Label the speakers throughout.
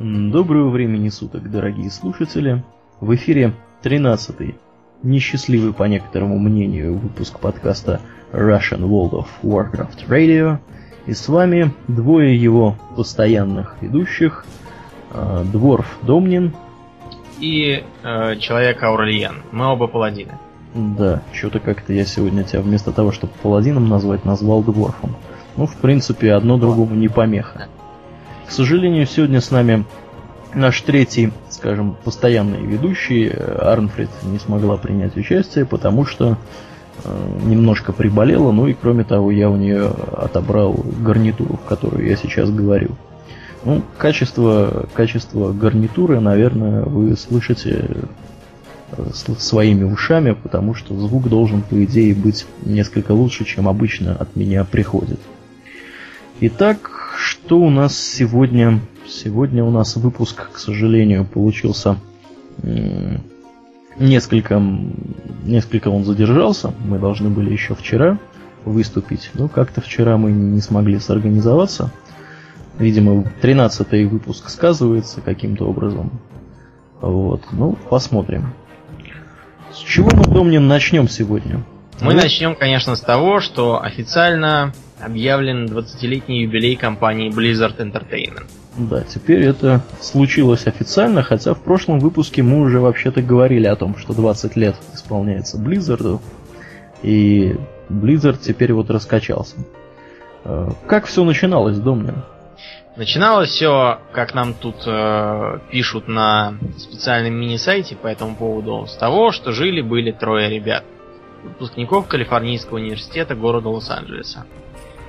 Speaker 1: Доброго времени суток, дорогие слушатели. В эфире 13-й, несчастливый по некоторому мнению, выпуск подкаста Russian World of Warcraft Radio. И с вами двое его постоянных ведущих, э, Дворф Домнин
Speaker 2: и э, Человек Аурельян. Мы оба паладины.
Speaker 1: Да, что-то как-то я сегодня тебя вместо того, чтобы паладином назвать, назвал Дворфом. Ну, в принципе, одно другому не помеха. К сожалению, сегодня с нами наш третий, скажем, постоянный ведущий, Арнфрид, не смогла принять участие, потому что э, немножко приболела, ну и кроме того, я у нее отобрал гарнитуру, в которую я сейчас говорю. Ну, качество, качество гарнитуры, наверное, вы слышите э, своими ушами, потому что звук должен, по идее, быть несколько лучше, чем обычно от меня приходит. Итак, что у нас сегодня? Сегодня у нас выпуск, к сожалению, получился несколько, несколько он задержался. Мы должны были еще вчера выступить, но как-то вчера мы не смогли сорганизоваться. Видимо, 13-й выпуск сказывается каким-то образом. Вот, ну, посмотрим. С чего мы, Домнин, начнем сегодня?
Speaker 2: Мы ну? начнем, конечно, с того, что официально объявлен 20-летний юбилей компании Blizzard Entertainment.
Speaker 1: Да, теперь это случилось официально, хотя в прошлом выпуске мы уже вообще-то говорили о том, что 20 лет исполняется Blizzard, и Blizzard теперь вот раскачался. Э, как все начиналось, Домнин?
Speaker 2: Начиналось все, как нам тут э, пишут на специальном мини-сайте по этому поводу, с того, что жили-были трое ребят, выпускников Калифорнийского университета города Лос-Анджелеса.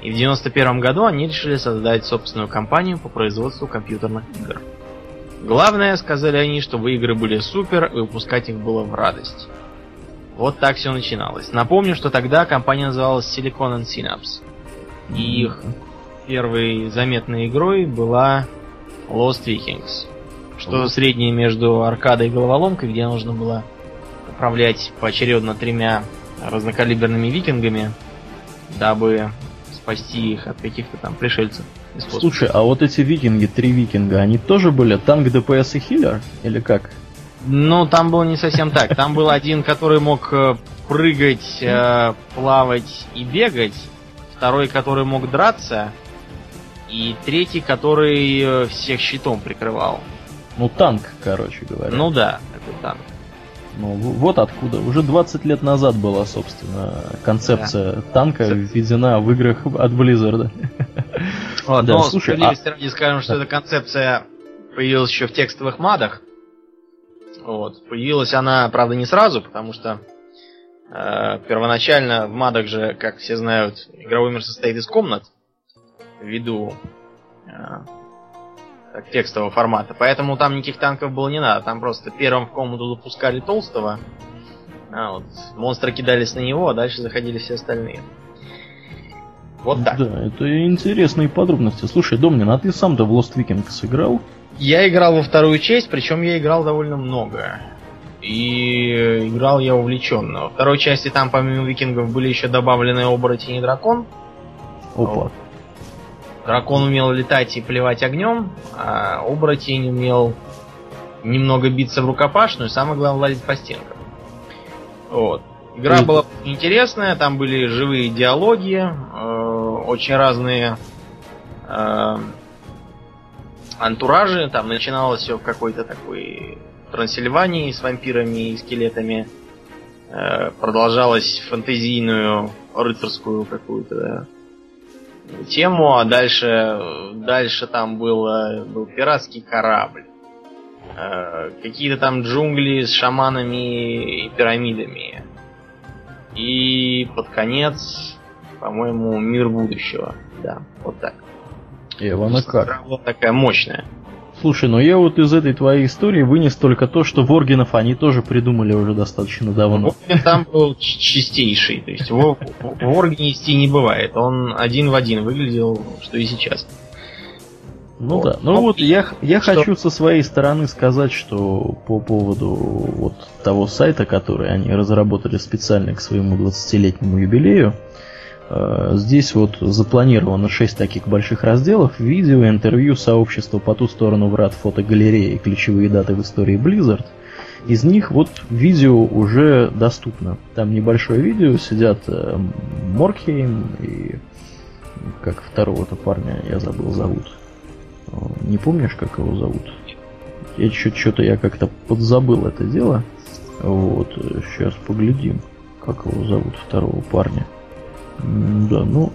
Speaker 2: И в 91 году они решили создать собственную компанию по производству компьютерных игр. Главное, сказали они, чтобы игры были супер и выпускать их было в радость. Вот так все начиналось. Напомню, что тогда компания называлась Silicon and Synapse. И их первой заметной игрой была Lost Vikings. Что среднее между аркадой и головоломкой, где нужно было управлять поочередно тремя разнокалиберными викингами, дабы спасти их от каких-то там пришельцев.
Speaker 1: Слушай, а вот эти викинги, три викинга, они тоже были танк, ДПС и хиллер? Или как?
Speaker 2: Ну, там было не совсем так. Там был один, который мог э, прыгать, э, плавать и бегать. Второй, который мог драться. И третий, который э, всех щитом прикрывал.
Speaker 1: Ну, танк, короче говоря.
Speaker 2: Ну да, это танк.
Speaker 1: Ну, вот откуда. Уже 20 лет назад была, собственно, концепция да. танка введена в играх от Blizzard.
Speaker 2: Вот, да, но слушай, а... ради скажем, что да. эта концепция появилась еще в текстовых мадах. Вот. Появилась она, правда, не сразу, потому что э, первоначально в мадах же, как все знают, игровой мир состоит из комнат, ввиду э, текстового формата. Поэтому там никаких танков было не надо. Там просто первым в комнату запускали толстого. А вот монстры кидались на него, а дальше заходили все остальные.
Speaker 1: Вот так. Да, это интересные подробности. Слушай, Домнин, а ты сам-то в Lost Vikings сыграл?
Speaker 2: Я играл во вторую часть, причем я играл довольно много. И играл я увлеченно. Во второй части там помимо викингов были еще добавлены оборотень и дракон.
Speaker 1: Опа.
Speaker 2: Дракон умел летать и плевать огнем, а оборотень умел немного биться в рукопашную, самое главное лазить по стенкам. Вот. Игра была интересная, там были живые диалоги, э, очень разные э, антуражи. Там начиналось все в какой-то такой Трансильвании с вампирами и скелетами. Э, продолжалось фантазийную рыцарскую какую-то тему, а дальше, дальше там было, был пиратский корабль. Э, какие-то там джунгли с шаманами и пирамидами. И под конец, по-моему, мир будущего. Да, вот так.
Speaker 1: Ивана как?
Speaker 2: Вот такая мощная.
Speaker 1: Слушай, ну я вот из этой твоей истории вынес только то, что Воргенов они тоже придумали уже достаточно давно.
Speaker 2: Ворген там был чистейший. То есть в Воргенисти не бывает. Он один в один выглядел, что и сейчас.
Speaker 1: Ну вот. да. Ну вот, вот я, я что? хочу со своей стороны сказать, что по поводу вот того сайта, который они разработали специально к своему 20-летнему юбилею, здесь вот запланировано 6 таких больших разделов. Видео, интервью, сообщество по ту сторону врат, фотогалереи, ключевые даты в истории Blizzard. Из них вот видео уже доступно. Там небольшое видео, сидят э, Моркхейм и как второго-то парня я забыл зовут. Э, не помнишь, как его зовут? Я что-то я как-то подзабыл это дело. Вот, сейчас поглядим, как его зовут второго парня. Да, ну,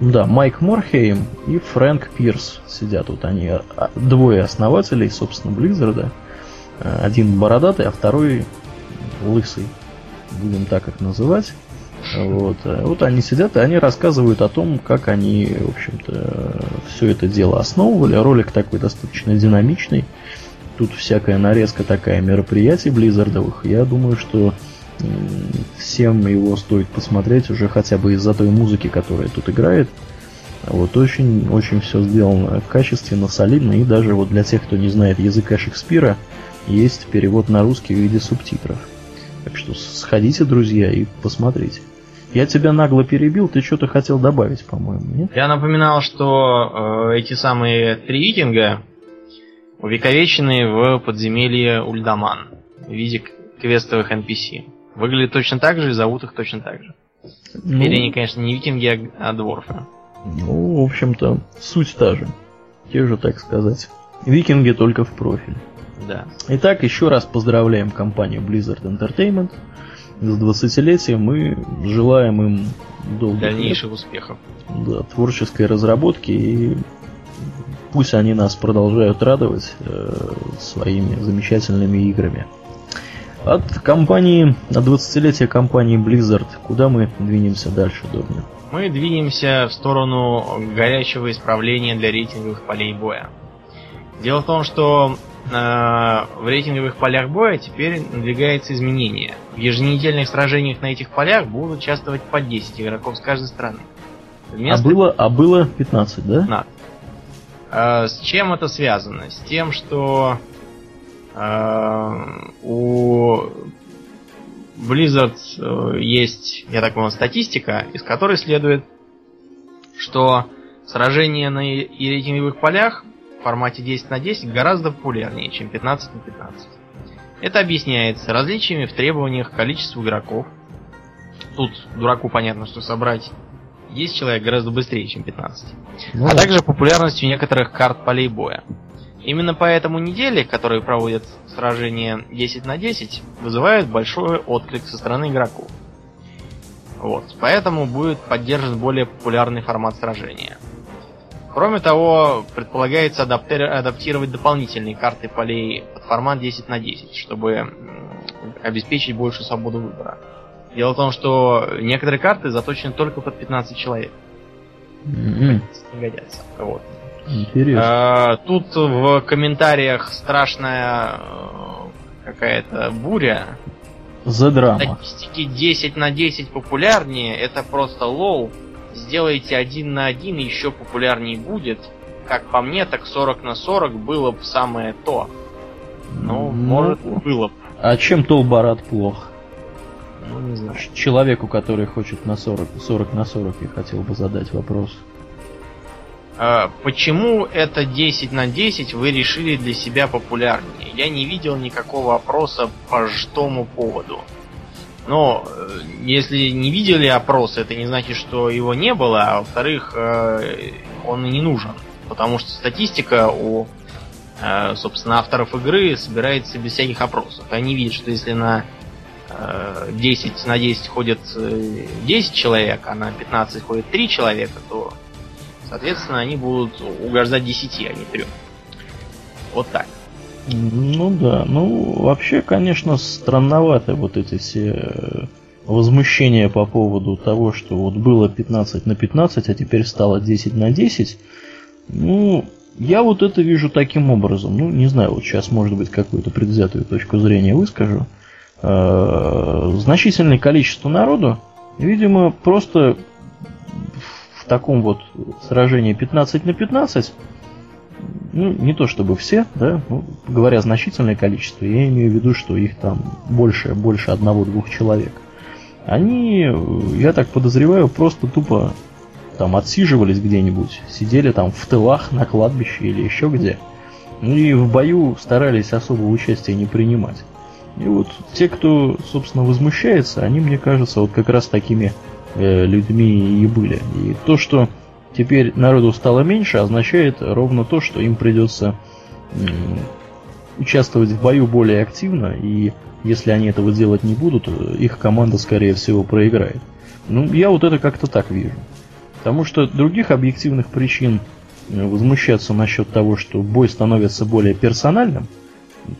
Speaker 1: да, Майк Морхейм и Фрэнк Пирс сидят вот они, а, двое основателей, собственно, Близзарда. Э, один бородатый, а второй лысый, будем так их называть. Вот. Э, вот они сидят и они рассказывают о том, как они, в общем-то, все это дело основывали. Ролик такой достаточно динамичный. Тут всякая нарезка такая мероприятий Близзардовых. Я думаю, что всем его стоит посмотреть уже хотя бы из-за той музыки, которая тут играет. Вот очень, очень все сделано качественно, солидно, и даже вот для тех, кто не знает языка Шекспира, есть перевод на русский в виде субтитров. Так что сходите, друзья, и посмотрите. Я тебя нагло перебил, ты что-то хотел добавить, по-моему, нет?
Speaker 2: Я напоминал, что э, эти самые три викинга увековечены в подземелье Ульдаман в виде квестовых NPC. Выглядят точно так же и зовут их точно так же. Ну, Теперь они, конечно, не викинги, а, а дворфы.
Speaker 1: Ну, в общем-то, суть та же. Те же, так сказать. Викинги только в профиль.
Speaker 2: Да.
Speaker 1: Итак, еще раз поздравляем компанию Blizzard Entertainment с 20-летием мы желаем им
Speaker 2: долгих дальнейших лет, успехов.
Speaker 1: Да, творческой разработки и пусть они нас продолжают радовать э, своими замечательными играми. От компании, от 20-летия компании Blizzard, куда мы двинемся дальше, Добнин?
Speaker 2: Мы двинемся в сторону горячего исправления для рейтинговых полей боя. Дело в том, что э, в рейтинговых полях боя теперь надвигается изменение. В еженедельных сражениях на этих полях будут участвовать по 10 игроков с каждой стороны.
Speaker 1: Вместо... А, было, а было 15, да? 15.
Speaker 2: Э, с чем это связано? С тем, что у Blizzard э, есть, я так понимаю, статистика, из которой следует, что сражения на рейтинговых полях в формате 10 на 10 гораздо популярнее, чем 15 на 15. Это объясняется различиями в требованиях к количеству игроков. Тут дураку понятно, что собрать есть человек гораздо быстрее, чем 15. Ну, а также популярностью некоторых карт полей боя. Именно поэтому недели, которые проводят сражения 10 на 10, вызывают большой отклик со стороны игроков. Вот. Поэтому будет поддержан более популярный формат сражения. Кроме того, предполагается адаптировать дополнительные карты полей под формат 10 на 10, чтобы обеспечить большую свободу выбора. Дело в том, что некоторые карты заточены только под 15 человек. Mm-hmm. Не годятся. Вот.
Speaker 1: Интересно.
Speaker 2: А, тут в комментариях страшная э, какая-то буря.
Speaker 1: За драма.
Speaker 2: Статистики 10 на 10 популярнее, это просто лоу сделаете один на один, еще популярнее будет. Как по мне, так 40 на 40 было бы самое то. Ну, ну может, было бы.
Speaker 1: А чем Толбарат плох?
Speaker 2: Ну, не знаю.
Speaker 1: Человеку, который хочет на 40, 40 на 40, я хотел бы задать вопрос.
Speaker 2: Почему это 10 на 10 вы решили для себя популярнее? Я не видел никакого опроса по тому поводу. Но э, если не видели опрос, это не значит, что его не было, а во-вторых, э, он и не нужен. Потому что статистика у, э, собственно, авторов игры собирается без всяких опросов. Они видят, что если на 10 на 10 ходят 10 человек, а на 15 ходят 3 человека, то, соответственно, они будут угождать 10, а не 3. Вот так.
Speaker 1: Ну да, ну вообще, конечно, странновато вот эти все э, возмущения по поводу того, что вот было 15 на 15, а теперь стало 10 на 10. Ну, я вот это вижу таким образом. Ну, не знаю, вот сейчас, может быть, какую-то предвзятую точку зрения выскажу. Э, значительное количество народу, видимо, просто таком вот сражении 15 на 15 ну, не то чтобы все, да, ну, говоря значительное количество, я имею в виду, что их там больше, больше одного-двух человек. Они, я так подозреваю, просто тупо там отсиживались где-нибудь, сидели там в тылах на кладбище или еще где. Ну и в бою старались особого участия не принимать. И вот те, кто, собственно, возмущается, они, мне кажется, вот как раз такими э, людьми и были. И то, что теперь народу стало меньше, означает ровно то, что им придется э, участвовать в бою более активно, и если они этого делать не будут, их команда, скорее всего, проиграет. Ну, я вот это как-то так вижу. Потому что других объективных причин э, возмущаться насчет того, что бой становится более персональным,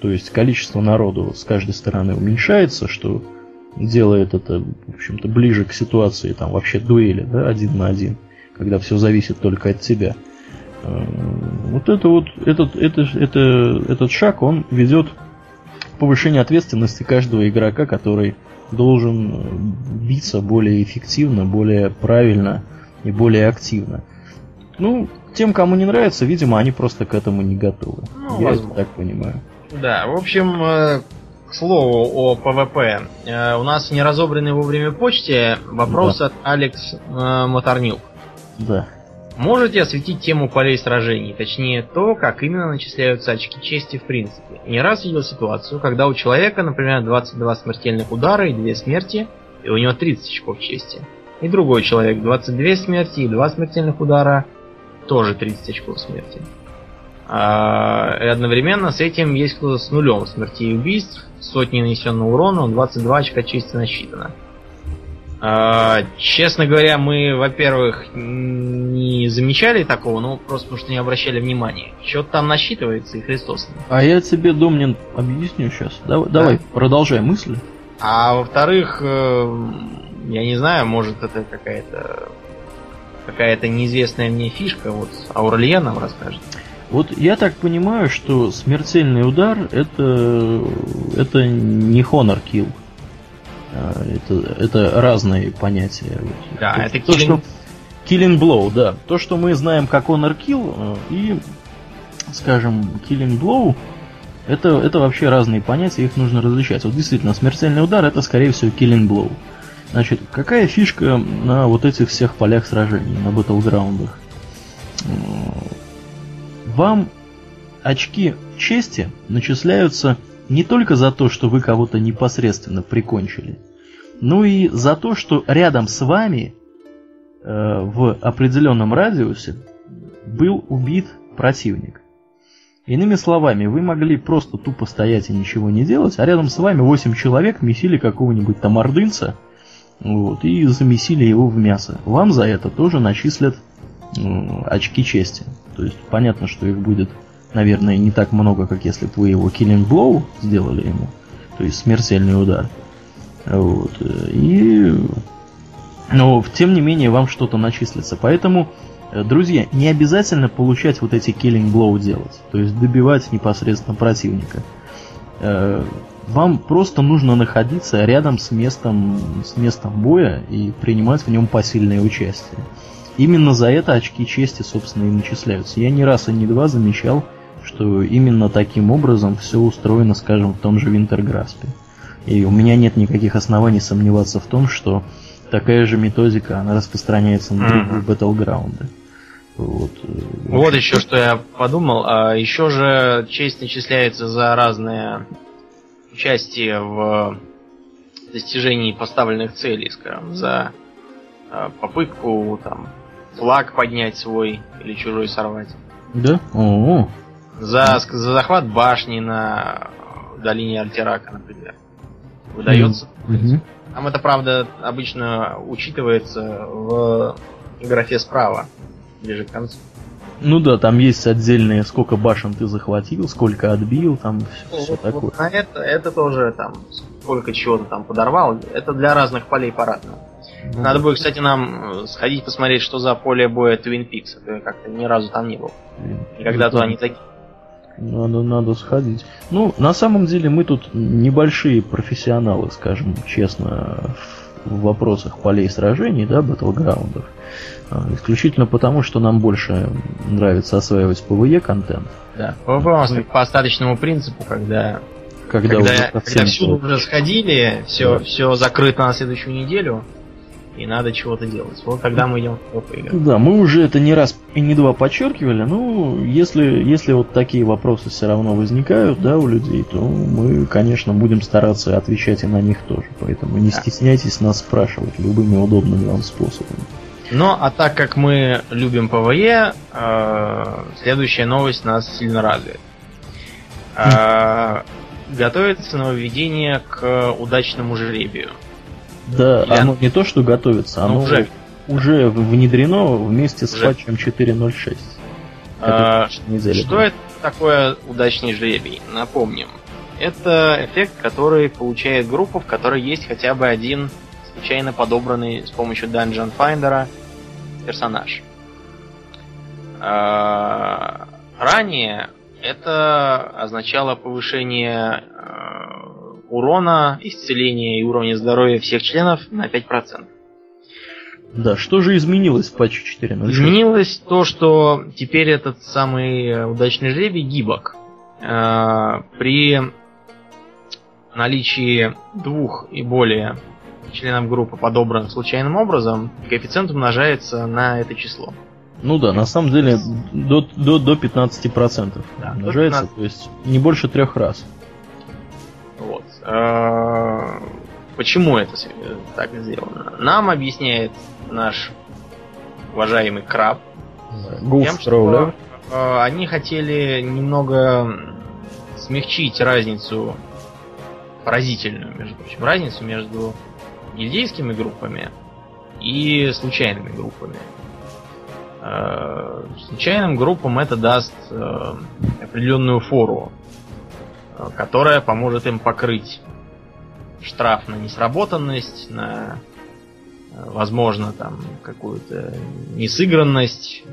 Speaker 1: то есть количество народу с каждой стороны уменьшается, что делает это, в общем-то, ближе к ситуации, там, вообще дуэли, да, один на один, когда все зависит только от тебя. Э, вот это вот, этот, это, это, этот шаг, он ведет к повышению ответственности каждого игрока, который должен э, биться более эффективно, более правильно и более активно. Ну, тем, кому не нравится, видимо, они просто к этому не готовы. Ну, Я возможно. это так понимаю.
Speaker 2: Да, в общем, э, к слову о ПВП. Э, у нас не разобранный во время почте вопрос да. от Алекс Моторнюк.
Speaker 1: Да.
Speaker 2: Можете осветить тему полей сражений, точнее то, как именно начисляются очки чести в принципе. Не раз видел ситуацию, когда у человека, например, 22 смертельных удара и 2 смерти, и у него 30 очков чести. И другой человек, 22 смерти и 2 смертельных удара, тоже 30 очков смерти. А, и одновременно с этим есть кто-то с нулем смерти и убийств, сотни нанесенного урона, 22 очка чести насчитано. А, честно говоря, мы, во-первых, не замечали такого, ну просто потому что не обращали внимания. Что-то там насчитывается и Христос.
Speaker 1: А я тебе, Домнин, объясню сейчас. Давай, да? давай продолжай мысли.
Speaker 2: А во-вторых, э, я не знаю, может это какая-то какая-то неизвестная мне фишка, вот Аурельян нам расскажет.
Speaker 1: Вот я так понимаю, что смертельный удар это это не honor kill. А, это, это разные понятия.
Speaker 2: Да, то, это то, killing... что
Speaker 1: Killing Blow, да. То, что мы знаем как Honor Kill э, и, скажем, Killing Blow, это, это вообще разные понятия, их нужно различать. Вот действительно, смертельный удар это, скорее всего, Killing Blow. Значит, какая фишка на вот этих всех полях сражений, на батлграундах? Вам очки чести начисляются не только за то, что вы кого-то непосредственно прикончили, но и за то, что рядом с вами э, в определенном радиусе был убит противник. Иными словами, вы могли просто тупо стоять и ничего не делать, а рядом с вами 8 человек месили какого-нибудь там ордынца вот, и замесили его в мясо. Вам за это тоже начислят э, очки чести. То есть понятно, что их будет наверное, не так много, как если бы вы его killing blow сделали ему, то есть смертельный удар. Вот. И... Но, тем не менее, вам что-то начислится. Поэтому, э, друзья, не обязательно получать вот эти killing blow делать, то есть добивать непосредственно противника. Э, вам просто нужно находиться рядом с местом, с местом боя и принимать в нем посильное участие. Именно за это очки чести, собственно, и начисляются. Я не раз и не два замечал, что именно таким образом все устроено, скажем, в том же Винтерграспе. И у меня нет никаких оснований сомневаться в том, что такая же методика, она распространяется на другие mm-hmm. батлграунды.
Speaker 2: Вот. вот еще что я подумал. А еще же честь начисляется за разные участие в достижении поставленных целей, скажем, за а, попытку там флаг поднять свой или чужой сорвать.
Speaker 1: Да? О-о.
Speaker 2: За, за захват башни на долине Альтерака, например. Выдается. Mm-hmm. Там это, правда, обычно учитывается в графе справа, ближе к концу.
Speaker 1: Ну да, там есть отдельные, сколько башен ты захватил, сколько отбил, там
Speaker 2: все, все такое. Вот на это, это тоже там, сколько чего-то там подорвал. Это для разных полей по-разному. Ну, Надо будет, кстати, нам сходить посмотреть, что за поле боя Twin Peaks. Я как-то ни разу там не был. Никогда ну, туда не такие.
Speaker 1: Надо, надо сходить. Ну, на самом деле мы тут небольшие профессионалы, скажем честно, в вопросах полей сражений, да, батлграундов. А, исключительно потому, что нам больше нравится осваивать PvE контент.
Speaker 2: Да, PvP мы... по остаточному принципу, когда когда, когда, уже когда всюду уже сходили, все, да. все закрыто на следующую неделю, и надо чего-то делать. Вот тогда мы идем в
Speaker 1: игры. Да, мы уже это не раз и не два подчеркивали. Ну, если, если вот такие вопросы все равно возникают, да, у людей, то мы, конечно, будем стараться отвечать и на них тоже. Поэтому не стесняйтесь нас спрашивать любыми удобными вам способами.
Speaker 2: Ну, а так как мы любим ПВЕ, э, следующая новость нас сильно радует. Э, готовится нововведение к удачному жребию.
Speaker 1: Да, Для... оно не то, что готовится, оно уже, уже внедрено вместе с уже. патчем 4.06.
Speaker 2: А, что это такое удачный жребий? Напомним. Это эффект, который получает группа, в которой есть хотя бы один случайно подобранный с помощью Dungeon Finder персонаж. А, ранее это означало повышение э, урона, исцеления и уровня здоровья всех членов на 5%.
Speaker 1: Да, что же изменилось в патче 4.0?
Speaker 2: Изменилось то, что теперь этот самый э, удачный жребий гибок. Э, при наличии двух и более членов группы, подобранных случайным образом, коэффициент умножается на это число.
Speaker 1: Ну да, на самом деле до, до, до 15% да, умножается, 15. то есть не больше трех раз.
Speaker 2: А, почему это так сделано? Нам объясняет наш уважаемый краб. Тем, что а, они хотели немного смягчить разницу поразительную, между прочим, разницу между гильдейскими группами и случайными группами. Э, случайным группам это даст э, определенную фору, э, которая поможет им покрыть штраф на несработанность, на возможно там какую-то несыгранность,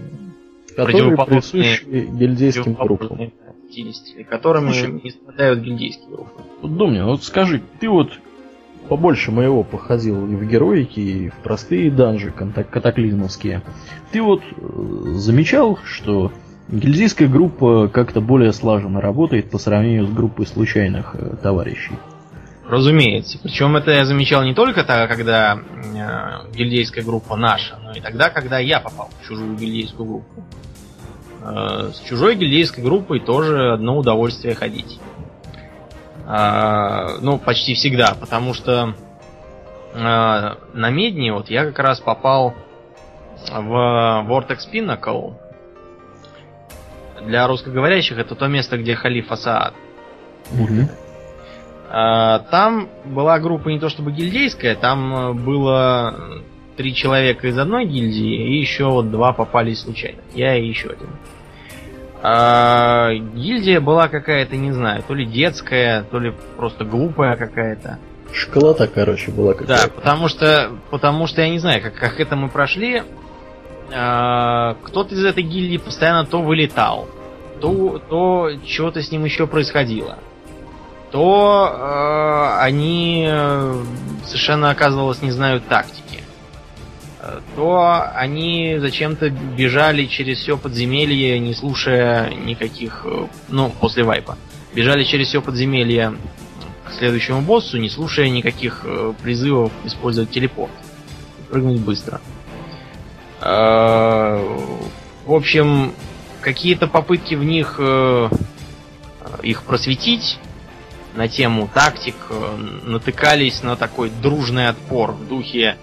Speaker 1: которые присущи гильдейским группам.
Speaker 2: Которыми Слушай, не страдают гильдейские группы.
Speaker 1: Вот, Домнин, вот скажи, ты вот побольше моего походил и в героики, и в простые данжи катаклизмовские. Ты вот э, замечал, что гильдийская группа как-то более слаженно работает по сравнению с группой случайных э, товарищей?
Speaker 2: Разумеется. Причем это я замечал не только тогда, когда э, гильдейская группа наша, но и тогда, когда я попал в чужую гильдейскую группу. Э, с чужой гильдейской группой тоже одно удовольствие ходить. А, ну, почти всегда, потому что а, на Медне вот я как раз попал в Vortex Pinnacle. Для русскоговорящих это то место, где халиф Асаад. Угу. Там была группа не то чтобы гильдейская, там было три человека из одной гильдии, и еще вот два попались случайно. Я и еще один. А, гильдия была какая-то, не знаю, то ли детская, то ли просто глупая какая-то.
Speaker 1: Школота, короче, была
Speaker 2: какая-то. Да, потому что, потому что я не знаю, как, как это мы прошли. А, кто-то из этой гильдии постоянно то вылетал, то, то чего-то с ним еще происходило. То а, они э, совершенно, оказывалось, не знают тактики то они зачем-то бежали через все подземелье, не слушая никаких... Э, ну, после вайпа. Бежали через все подземелье к следующему боссу, не слушая никаких э, призывов использовать телепорт. Прыгнуть быстро. Э, в общем, какие-то попытки в них их просветить на тему тактик натыкались на такой дружный отпор в духе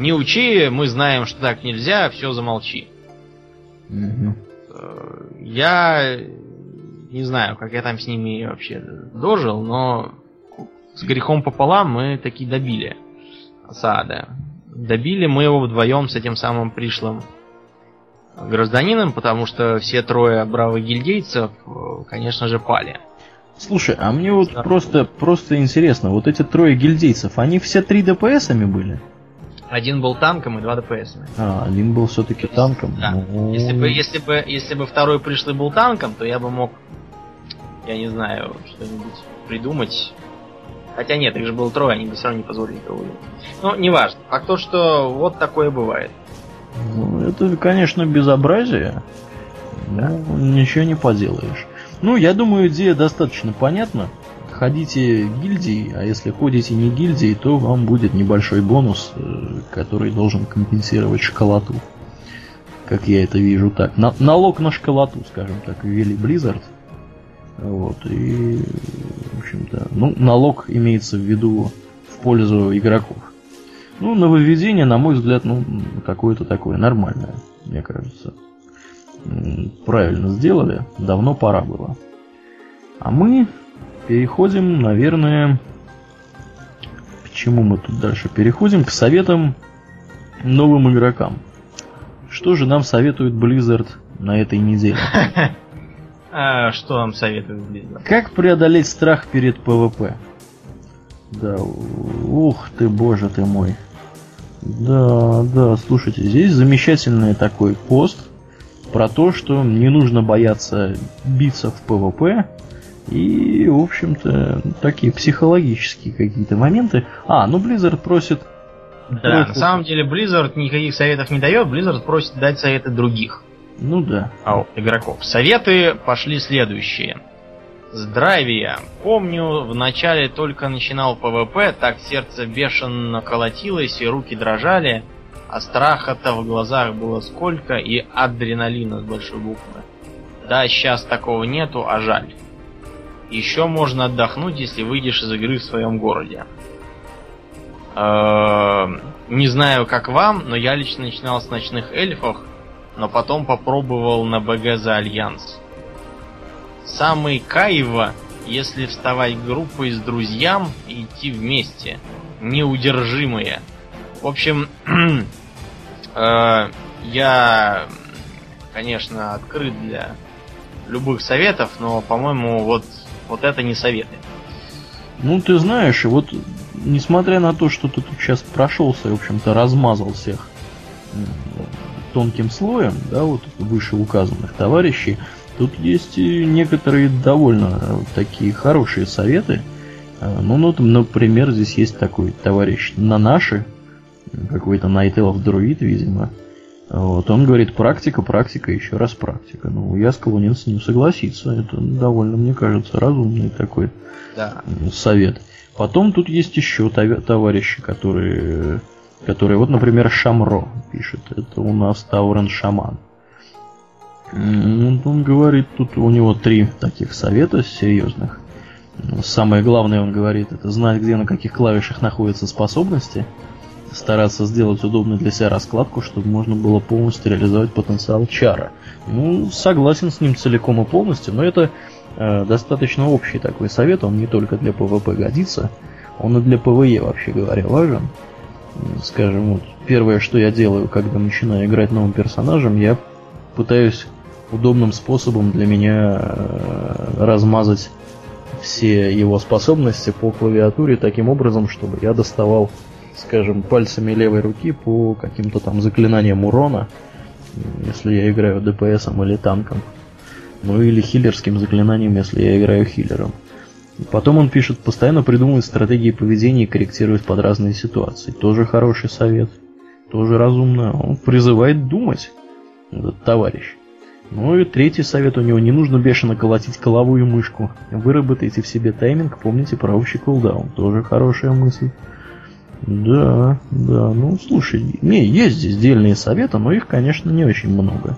Speaker 2: не учи, мы знаем, что так нельзя, все замолчи. Угу. Я не знаю, как я там с ними вообще дожил, но с грехом пополам мы таки добили Асада. Добили мы его вдвоем с этим самым пришлым гражданином, потому что все трое бравых гильдейцев, конечно же, пали.
Speaker 1: Слушай, а мне вот да. просто, просто интересно, вот эти трое гильдейцев, они все три ДПСами были?
Speaker 2: Один был танком и два ДПС.
Speaker 1: А, один был все-таки танком.
Speaker 2: Да. Ну... Если бы, если бы, если бы второй пришлый был танком, то я бы мог, я не знаю, что-нибудь придумать. Хотя нет, их же было трое, они бы все равно не позволили убить. Ну, неважно. А то, что вот такое бывает.
Speaker 1: Ну, это, конечно, безобразие. Да. Ну, ничего не поделаешь. Ну, я думаю, идея достаточно понятна. ходите гильдии, а если ходите не гильдии, то вам будет небольшой бонус, э, который должен компенсировать школоту. Как я это вижу так. На, налог на школоту, скажем так, ввели Blizzard. Вот, и, в общем-то, ну, налог имеется в виду в пользу игроков. Ну, нововведение, на мой взгляд, ну, какое-то такое нормальное, мне кажется. Правильно сделали, давно пора было. А мы переходим, наверное, к чему мы тут дальше переходим? К советам новым игрокам. Что же нам советует Blizzard на этой неделе?
Speaker 2: А что нам советует Blizzard?
Speaker 1: Как преодолеть страх перед ПВП? Да, ух ты, боже ты мой. Да, да, слушайте, здесь замечательный такой пост про то, что не нужно бояться биться в ПВП. И, в общем-то, такие психологические какие-то моменты. А, ну Blizzard просит...
Speaker 2: Да, на самом деле Blizzard никаких советов не дает, Blizzard просит дать советы других.
Speaker 1: Ну да.
Speaker 2: А, игроков. Советы пошли следующие. Здравия. Помню, вначале только начинал ПВП, так сердце бешено колотилось и руки дрожали, а страха-то в глазах было сколько и адреналина с большой буквы. Да, сейчас такого нету, а жаль. Еще можно отдохнуть, если выйдешь из игры в своем городе. Эм, не знаю, как вам, но я лично начинал с ночных эльфов, но потом попробовал на БГ за Альянс. Самый кайва, если вставать группой с друзьям и идти вместе. Неудержимые. В общем, э, я, конечно, открыт для любых советов, но, по-моему, вот, вот это не советы.
Speaker 1: Ну, ты знаешь, вот несмотря на то, что ты тут сейчас прошелся и, в общем-то, размазал всех тонким слоем, да, вот выше указанных товарищей, Тут есть некоторые довольно э, такие хорошие советы. Э, ну, ну, например, здесь есть такой товарищ на наши, какой-то Night Elf Druid, видимо. Вот, он говорит, практика, практика, еще раз практика. Ну, я склонен с ним согласиться. Это довольно, мне кажется, разумный такой да. совет. Потом тут есть еще товарищи, которые, которые, вот, например, Шамро пишет. Это у нас Таурен Шаман. Он говорит, тут у него три таких совета серьезных. Самое главное, он говорит, это знать, где на каких клавишах находятся способности, стараться сделать удобную для себя раскладку, чтобы можно было полностью реализовать потенциал чара. Ну, согласен с ним целиком и полностью, но это э, достаточно общий такой совет, он не только для PvP годится, он и для PvE, вообще говоря, важен. Скажем, вот первое, что я делаю, когда начинаю играть новым персонажем, я пытаюсь удобным способом для меня э, размазать все его способности по клавиатуре таким образом, чтобы я доставал, скажем, пальцами левой руки по каким-то там заклинаниям урона, если я играю ДПСом или танком. Ну или хиллерским заклинанием, если я играю хиллером. Потом он пишет, постоянно придумывает стратегии поведения и корректирует под разные ситуации. Тоже хороший совет. Тоже разумно. Он призывает думать, этот товарищ. Ну и третий совет у него, не нужно бешено колотить головую мышку. Выработайте в себе тайминг, помните про общий кулдаун. Тоже хорошая мысль. Да, да, ну слушай, не, есть здесь дельные советы, но их, конечно, не очень много.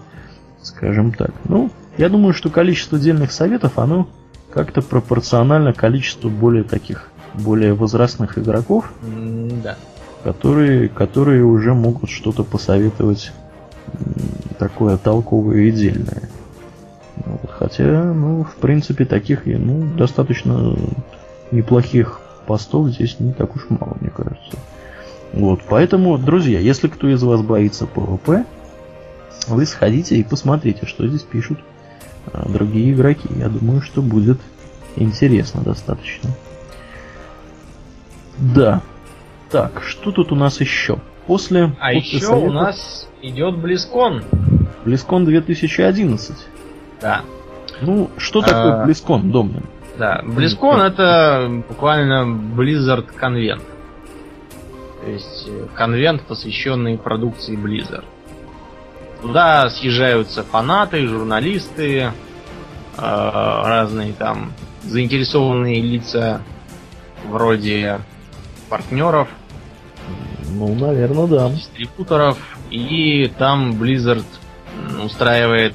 Speaker 1: Скажем так. Ну, я думаю, что количество дельных советов, оно как-то пропорционально количеству более таких, более возрастных игроков,
Speaker 2: да.
Speaker 1: которые, которые уже могут что-то посоветовать такое толковое и дельное. Вот, хотя, ну, в принципе, таких ну, достаточно неплохих постов здесь не так уж мало, мне кажется. Вот, поэтому, друзья, если кто из вас боится ПВП, вы сходите и посмотрите, что здесь пишут а, другие игроки. Я думаю, что будет интересно достаточно. Да. Так, что тут у нас еще? После...
Speaker 2: А еще совета... у нас идет BlizzCon.
Speaker 1: BlizzCon 2011.
Speaker 2: Да.
Speaker 1: Ну, что такое а, Близкон, Домнин?
Speaker 2: Да, Близкон это буквально Blizzard конвент. То есть э, конвент, посвященный продукции Blizzard. Туда съезжаются фанаты, журналисты, разные там заинтересованные лица вроде партнеров.
Speaker 1: Ну, наверное, да.
Speaker 2: Дистрибуторов. И там Blizzard устраивает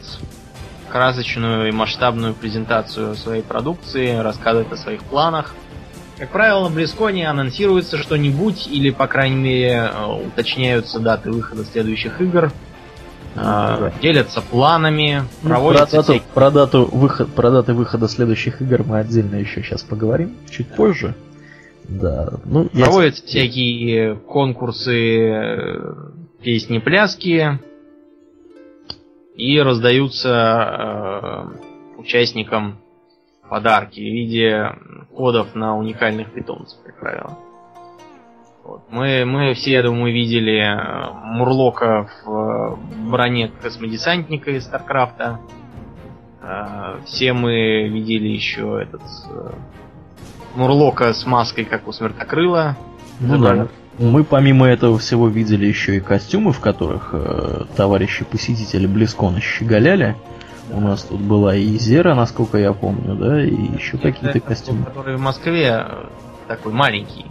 Speaker 2: красочную и масштабную презентацию своей продукции, рассказывает о своих планах. Как правило, на BlizzCon анонсируется что-нибудь, или, по крайней мере, уточняются даты выхода следующих игр, э, делятся планами,
Speaker 1: ну, проводятся про дату, всякие... про, дату выход, про даты выхода следующих игр мы отдельно еще сейчас поговорим, чуть позже. Да. Ну,
Speaker 2: проводятся я... всякие конкурсы, э, песни, пляски, и раздаются э, участникам подарки в виде кодов на уникальных питомцев, как правило. Вот. Мы, мы все, я думаю, видели э, Мурлока в броне космодесантника из Старкрафта. Э, все мы видели еще этот э, Мурлока с маской, как у Смертокрыла.
Speaker 1: Ну да. Мы помимо этого всего видели еще и костюмы, в которых э, товарищи посетители Близкона щеголяли. У нас тут была и Зера, насколько я помню, да, и еще какие-то костюмы.
Speaker 2: Который в Москве э, такой маленький.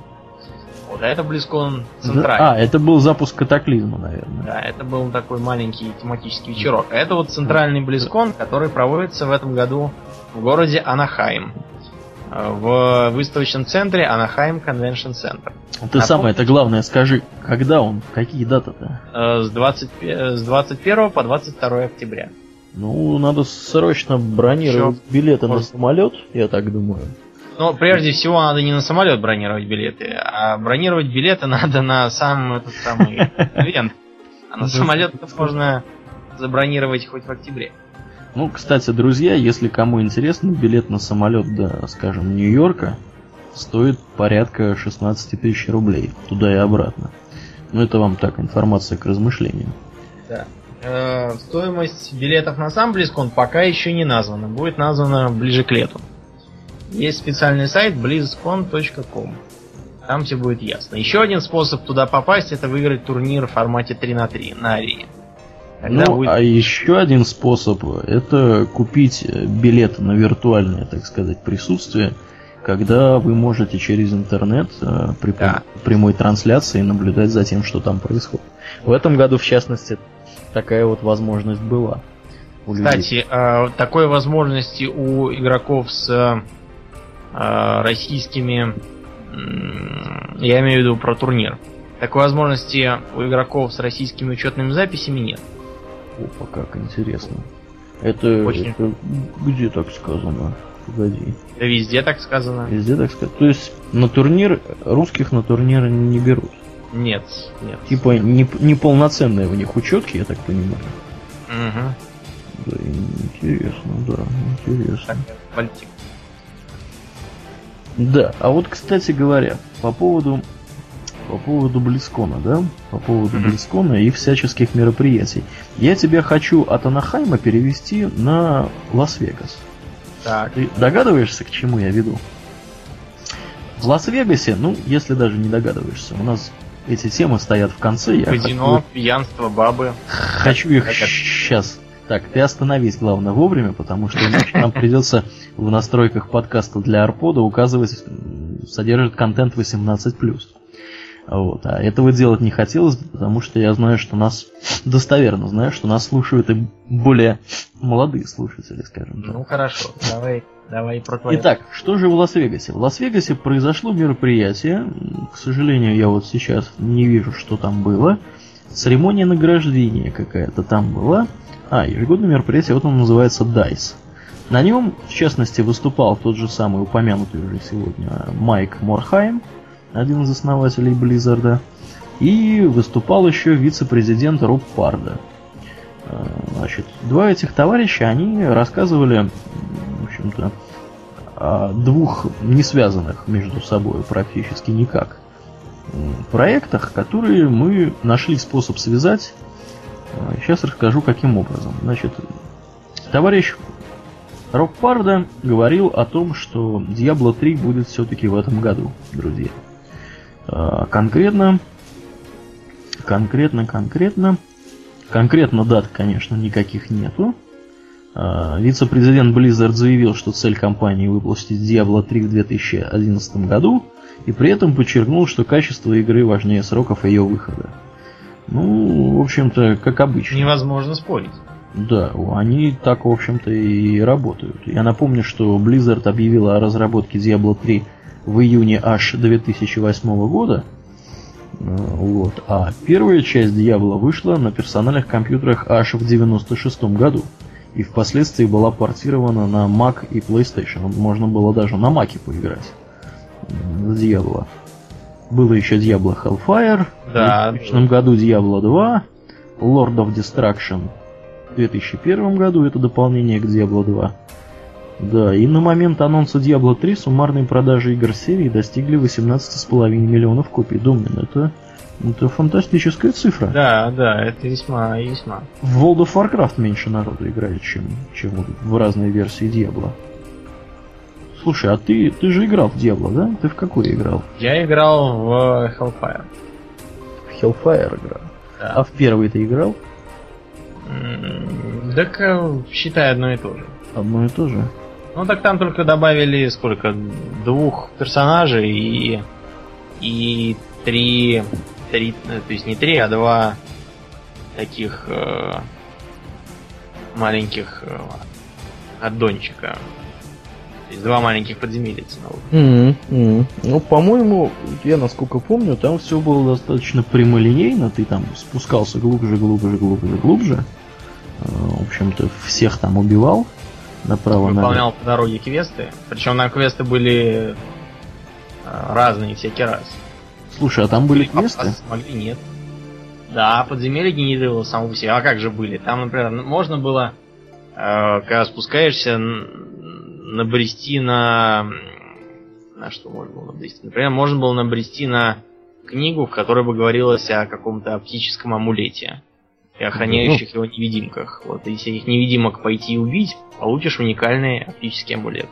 Speaker 2: Вот, а это Близкон центральный. Да,
Speaker 1: а, это был запуск катаклизма, наверное.
Speaker 2: Да, это был такой маленький тематический вечерок. А это вот центральный Близкон, который проводится в этом году в городе Анахайм в выставочном центре Анахайм Convention Center.
Speaker 1: Ты а самое это главное скажи, когда он, какие даты-то?
Speaker 2: Э, с, 20, с 21 по 22 октября.
Speaker 1: Ну, надо срочно бронировать Еще билеты может... на самолет, я так думаю.
Speaker 2: Ну, прежде всего, надо не на самолет бронировать билеты, а бронировать билеты надо на сам этот самый ивент. А на самолет можно забронировать хоть в октябре.
Speaker 1: Ну, кстати, друзья, если кому интересно, билет на самолет до, скажем, Нью-Йорка стоит порядка 16 тысяч рублей туда и обратно. Ну, это вам так, информация к размышлению.
Speaker 2: Да. Э, стоимость билетов на сам BlizzCon пока еще не названа. Будет названа ближе к лету. Есть специальный сайт blizzcon.com. Там все будет ясно. Еще один способ туда попасть, это выиграть турнир в формате 3 на 3 на арене.
Speaker 1: Тогда ну, будет... а еще один способ это купить билеты на виртуальное, так сказать, присутствие, когда вы можете через интернет э, при да. прямой трансляции наблюдать за тем, что там происходит. В этом году, в частности, такая вот возможность была.
Speaker 2: Кстати, э, такой возможности у игроков с э, российскими, я имею в виду про турнир. Такой возможности у игроков с российскими учетными записями нет.
Speaker 1: Опа, как интересно. Это, Очень... это где так сказано? Погоди.
Speaker 2: Да везде так сказано.
Speaker 1: Везде так сказано. То есть на турнир русских на турнир не берут.
Speaker 2: Нет, нет.
Speaker 1: Типа не, не полноценные у них учетки, я так понимаю.
Speaker 2: Угу.
Speaker 1: Да, интересно, да, интересно. Так, Да, а вот, кстати говоря, по поводу по поводу Близкона, да? По поводу Близкона и всяческих мероприятий. Я тебя хочу от Анахайма перевести на Лас-Вегас.
Speaker 2: Так.
Speaker 1: Ты догадываешься, к чему я веду? В Лас-Вегасе, ну, если даже не догадываешься, у нас эти темы стоят в конце.
Speaker 2: Я Казино, хочу... пьянство, бабы.
Speaker 1: Хочу их сейчас. Так, ты остановись, главное, вовремя, потому что иначе нам придется в настройках подкаста для Арпода указывать, содержит контент 18+. Вот. А этого делать не хотелось, потому что я знаю, что нас достоверно знаю, что нас слушают и более молодые слушатели, скажем
Speaker 2: так. Ну хорошо, давай, давай про твое.
Speaker 1: Итак, что же в Лас-Вегасе? В Лас-Вегасе произошло мероприятие. К сожалению, я вот сейчас не вижу, что там было. Церемония награждения какая-то там была. А, ежегодное мероприятие, вот он называется DICE. На нем, в частности, выступал тот же самый упомянутый уже сегодня Майк Морхайм, один из основателей Близзарда, и выступал еще вице-президент Роб Парда. Э, значит, два этих товарища, они рассказывали, в общем-то, о двух не связанных между собой практически никак проектах, которые мы нашли способ связать. Сейчас э, расскажу, каким образом. Значит, товарищ Рок Парда говорил о том, что Diablo 3 будет все-таки в этом году, друзья. А, конкретно, конкретно, конкретно, конкретно дат, конечно, никаких нету. А, вице-президент Blizzard заявил, что цель компании выпустить Diablo 3 в 2011 году, и при этом подчеркнул, что качество игры важнее сроков ее выхода. Ну, в общем-то, как обычно.
Speaker 2: Невозможно спорить.
Speaker 1: Да, они так, в общем-то, и работают. Я напомню, что Blizzard объявила о разработке Diablo 3 в июне аж 2008 года. Э, вот. А первая часть Diablo вышла на персональных компьютерах аж в 96 году. И впоследствии была портирована на Mac и PlayStation. Можно было даже на Mac поиграть. С Diablo. Было еще Diablo Hellfire.
Speaker 2: Да.
Speaker 1: В 2000 году Diablo 2. Lord of Destruction в 2001 году, это дополнение к Diablo 2. Да, и на момент анонса Diablo 3 суммарные продажи игр серии достигли 18,5 миллионов копий. Домнин, это, это фантастическая цифра.
Speaker 2: Да, да, это весьма весьма.
Speaker 1: В World of Warcraft меньше народу играет, чем, чем в разные версии Diablo. Слушай, а ты, ты же играл в Diablo, да? Ты в какой играл?
Speaker 2: Я играл в Hellfire.
Speaker 1: В Hellfire играл? Да. А в первый ты играл?
Speaker 2: Так считай одно и то же.
Speaker 1: Одно и то же?
Speaker 2: Ну так там только добавили сколько? Двух персонажей и. и три. три то есть не три, а два таких э, маленьких э, аддончика. То есть два маленьких подземелья
Speaker 1: mm-hmm. mm-hmm. Ну, по-моему, я насколько помню, там все было достаточно прямолинейно. Ты там спускался глубже, глубже, глубже, глубже. Э, в общем-то, всех там убивал направо
Speaker 2: Выполнял по дороге квесты. Причем нам квесты были э, разные всякий раз.
Speaker 1: Слушай, а там были квесты?
Speaker 2: Могли нет. Да, подземелье генерировало само по себе. А как же были? Там, например, можно было, э, когда спускаешься, набрести на... На что можно было набрести? Например, можно было набрести на книгу, в которой бы говорилось о каком-то оптическом амулете и охраняющих его невидимках. Вот, если этих невидимок пойти и убить, получишь уникальный оптический амулет.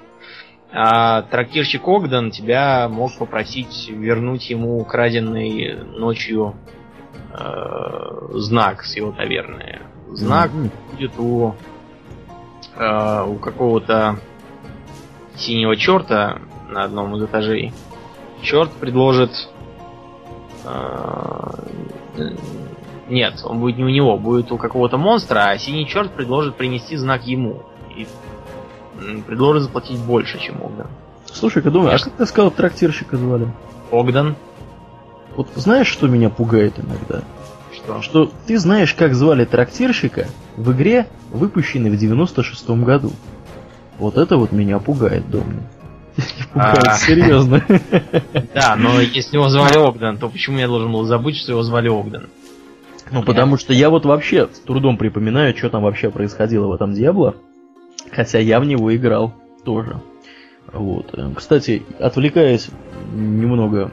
Speaker 2: А трактирщик Огдан тебя мог попросить вернуть ему украденный ночью э, знак с его таверны. Знак mm-hmm. будет у, э, у какого-то синего черта на одном из этажей. Черт предложит э, нет, он будет не у него, будет у какого-то монстра, а синий черт предложит принести знак ему. И предложит заплатить больше, чем Огдан.
Speaker 1: Слушай-ка, думаю, а как ты сказал, трактирщика звали?
Speaker 2: Огдан.
Speaker 1: Вот знаешь, что меня пугает иногда?
Speaker 2: Что?
Speaker 1: Что ты знаешь, как звали трактирщика в игре, выпущенной в 96-м году. Вот это вот меня пугает, Домни. Пугает, а. серьезно.
Speaker 2: Да, но если его звали Огдан, то почему я должен был забыть, что его звали Огдан?
Speaker 1: Ну, потому что я вот вообще с трудом припоминаю, что там вообще происходило в этом Диабло. Хотя я в него играл тоже. Вот. Кстати, отвлекаясь немного